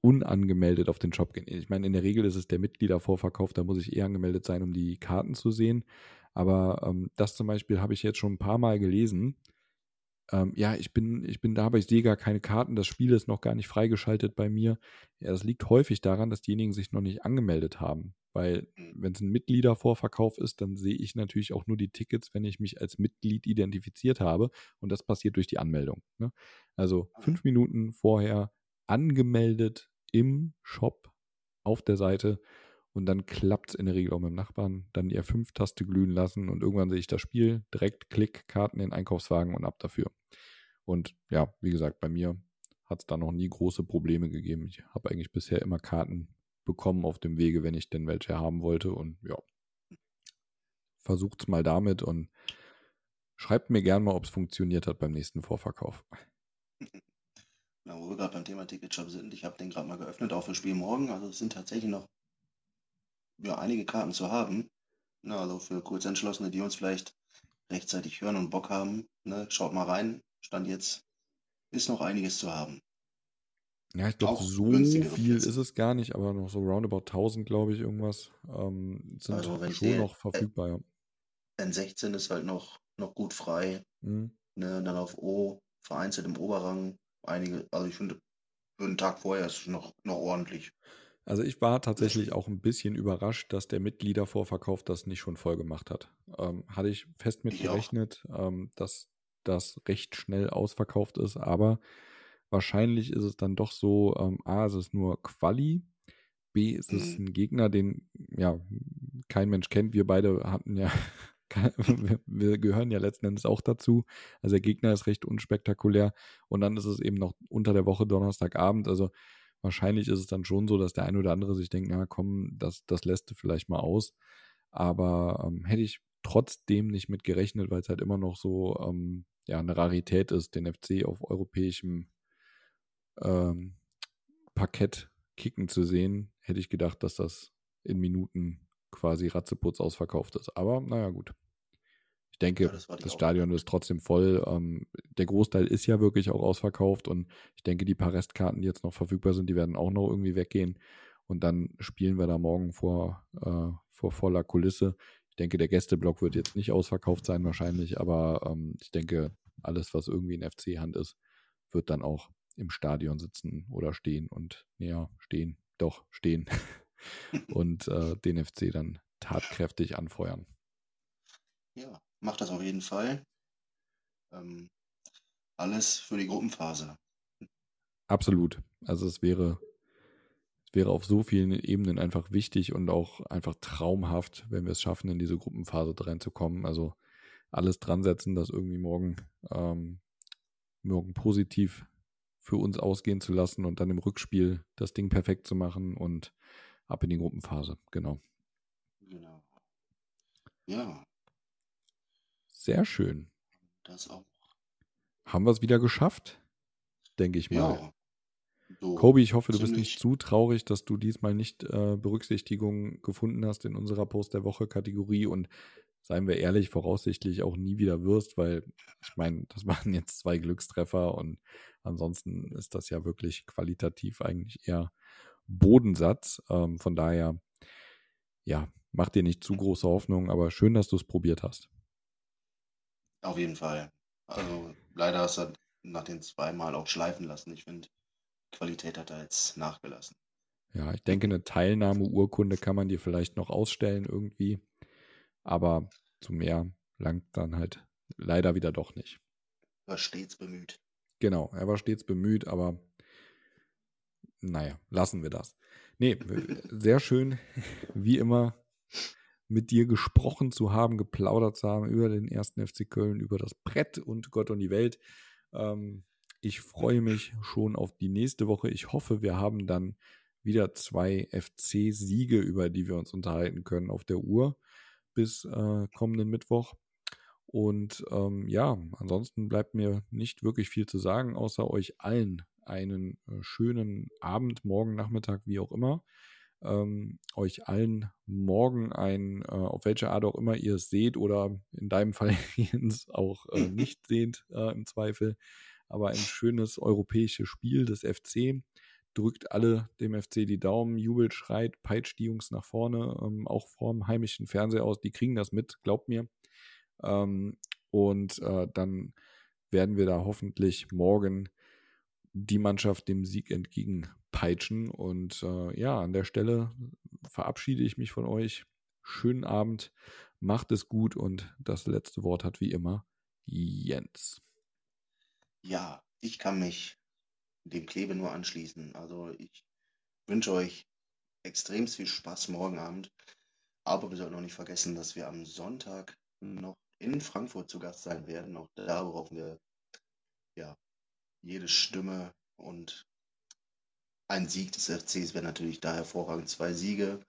unangemeldet auf den Shop gehen. Ich meine, in der Regel ist es der Mitgliedervorverkauf, da muss ich eh angemeldet sein, um die Karten zu sehen. Aber ähm, das zum Beispiel habe ich jetzt schon ein paar Mal gelesen. Ähm, ja, ich bin, ich bin da, aber ich sehe gar keine Karten. Das Spiel ist noch gar nicht freigeschaltet bei mir. Ja, das liegt häufig daran, dass diejenigen sich noch nicht angemeldet haben. Weil, mhm. wenn es ein Mitgliedervorverkauf ist, dann sehe ich natürlich auch nur die Tickets, wenn ich mich als Mitglied identifiziert habe. Und das passiert durch die Anmeldung. Ne? Also fünf Minuten vorher angemeldet im Shop auf der Seite und dann klappt es in der Regel auch mit dem Nachbarn. Dann die R5-Taste glühen lassen und irgendwann sehe ich das Spiel, direkt Klick, Karten in den Einkaufswagen und ab dafür. Und ja, wie gesagt, bei mir hat es da noch nie große Probleme gegeben. Ich habe eigentlich bisher immer Karten bekommen auf dem Wege, wenn ich denn welche haben wollte. Und ja, versucht es mal damit und schreibt mir gerne mal, ob es funktioniert hat beim nächsten Vorverkauf. Ja, wo wir gerade beim Thema Ticketshop sind, ich habe den gerade mal geöffnet, auch für Spiel morgen. Also es sind tatsächlich noch ja, einige Karten zu haben. Na, also für Kurzentschlossene, die uns vielleicht rechtzeitig hören und Bock haben, ne, schaut mal rein. Stand jetzt ist noch einiges zu haben. Ja, ich glaube, so viel ist es gar nicht, aber noch so roundabout 1000, glaube ich, irgendwas ähm, sind also, schon sehe, noch verfügbar. Ja. N16 ist halt noch, noch gut frei. Mhm. Ne, dann auf O, vereinzelt im Oberrang einige, also ich finde, für einen Tag vorher ist es noch, noch ordentlich. Also ich war tatsächlich auch ein bisschen überrascht, dass der Mitgliedervorverkauf das nicht schon voll gemacht hat. Ähm, hatte ich fest mit gerechnet, ähm, dass das recht schnell ausverkauft ist, aber wahrscheinlich ist es dann doch so, ähm, A, ist es nur Quali, B, ist es mhm. ein Gegner, den ja kein Mensch kennt. Wir beide hatten ja wir gehören ja letzten Endes auch dazu. Also der Gegner ist recht unspektakulär und dann ist es eben noch unter der Woche Donnerstagabend. Also wahrscheinlich ist es dann schon so, dass der eine oder andere sich denkt, na komm, das, das lässt du vielleicht mal aus. Aber ähm, hätte ich trotzdem nicht mit gerechnet, weil es halt immer noch so ähm, ja, eine Rarität ist, den FC auf europäischem ähm, Parkett kicken zu sehen, hätte ich gedacht, dass das in Minuten quasi ratzeputz ausverkauft ist. Aber naja, gut. Ich denke, ja, das, das Stadion ist trotzdem voll. Ähm, der Großteil ist ja wirklich auch ausverkauft und ich denke, die paar Restkarten, die jetzt noch verfügbar sind, die werden auch noch irgendwie weggehen. Und dann spielen wir da morgen vor, äh, vor voller Kulisse. Ich denke, der Gästeblock wird jetzt nicht ausverkauft sein wahrscheinlich, aber ähm, ich denke, alles, was irgendwie in FC-Hand ist, wird dann auch im Stadion sitzen oder stehen und ja, stehen, doch, stehen. und äh, den FC dann tatkräftig anfeuern. Ja, macht das auf jeden Fall. Ähm, alles für die Gruppenphase. Absolut. Also es wäre, es wäre auf so vielen Ebenen einfach wichtig und auch einfach traumhaft, wenn wir es schaffen, in diese Gruppenphase reinzukommen. Also alles dran setzen, das irgendwie morgen, ähm, morgen positiv für uns ausgehen zu lassen und dann im Rückspiel das Ding perfekt zu machen und ab in die Gruppenphase, genau. Genau. Ja. Sehr schön. Das auch. Haben wir es wieder geschafft? Denke ich mal. Ja. So Kobi, ich hoffe, du bist nicht zu traurig, dass du diesmal nicht äh, Berücksichtigung gefunden hast in unserer Post der Woche Kategorie und seien wir ehrlich, voraussichtlich auch nie wieder wirst, weil ich meine, das waren jetzt zwei Glückstreffer und ansonsten ist das ja wirklich qualitativ eigentlich eher Bodensatz. Ähm, von daher, ja, mach dir nicht zu große Hoffnung, aber schön, dass du es probiert hast. Auf jeden Fall. Also leider hast du nach den zweimal auch schleifen lassen. Ich finde, Qualität hat da jetzt nachgelassen. Ja, ich denke, eine Teilnahmeurkunde kann man dir vielleicht noch ausstellen irgendwie, aber zu mehr langt dann halt leider wieder doch nicht. War stets bemüht. Genau, er war stets bemüht, aber naja, lassen wir das. Nee, sehr schön, wie immer, mit dir gesprochen zu haben, geplaudert zu haben über den ersten FC Köln, über das Brett und Gott und die Welt. Ähm, ich freue mich schon auf die nächste Woche. Ich hoffe, wir haben dann wieder zwei FC-Siege, über die wir uns unterhalten können, auf der Uhr bis äh, kommenden Mittwoch. Und ähm, ja, ansonsten bleibt mir nicht wirklich viel zu sagen, außer euch allen einen äh, schönen Abend, morgen, Nachmittag, wie auch immer. Ähm, euch allen morgen ein, äh, auf welche Art auch immer ihr es seht oder in deinem Fall Jens auch äh, nicht seht äh, im Zweifel, aber ein schönes europäisches Spiel des FC. Drückt alle dem FC die Daumen, jubelt, schreit, peitscht die Jungs nach vorne, ähm, auch vorm heimischen Fernseher aus. Die kriegen das mit, glaubt mir. Ähm, und äh, dann werden wir da hoffentlich morgen die Mannschaft dem Sieg entgegenpeitschen. Und äh, ja, an der Stelle verabschiede ich mich von euch. Schönen Abend, macht es gut und das letzte Wort hat wie immer Jens. Ja, ich kann mich dem Klebe nur anschließen. Also ich wünsche euch extrem viel Spaß morgen Abend. Aber wir sollten auch nicht vergessen, dass wir am Sonntag noch in Frankfurt zu Gast sein werden. Auch da brauchen wir ja jede Stimme und ein Sieg des FCs wäre natürlich da hervorragend. Zwei Siege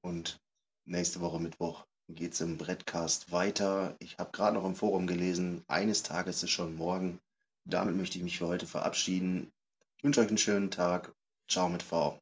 und nächste Woche Mittwoch geht es im Brettcast weiter. Ich habe gerade noch im Forum gelesen, eines Tages ist schon morgen. Damit möchte ich mich für heute verabschieden. Ich wünsche euch einen schönen Tag. Ciao mit V.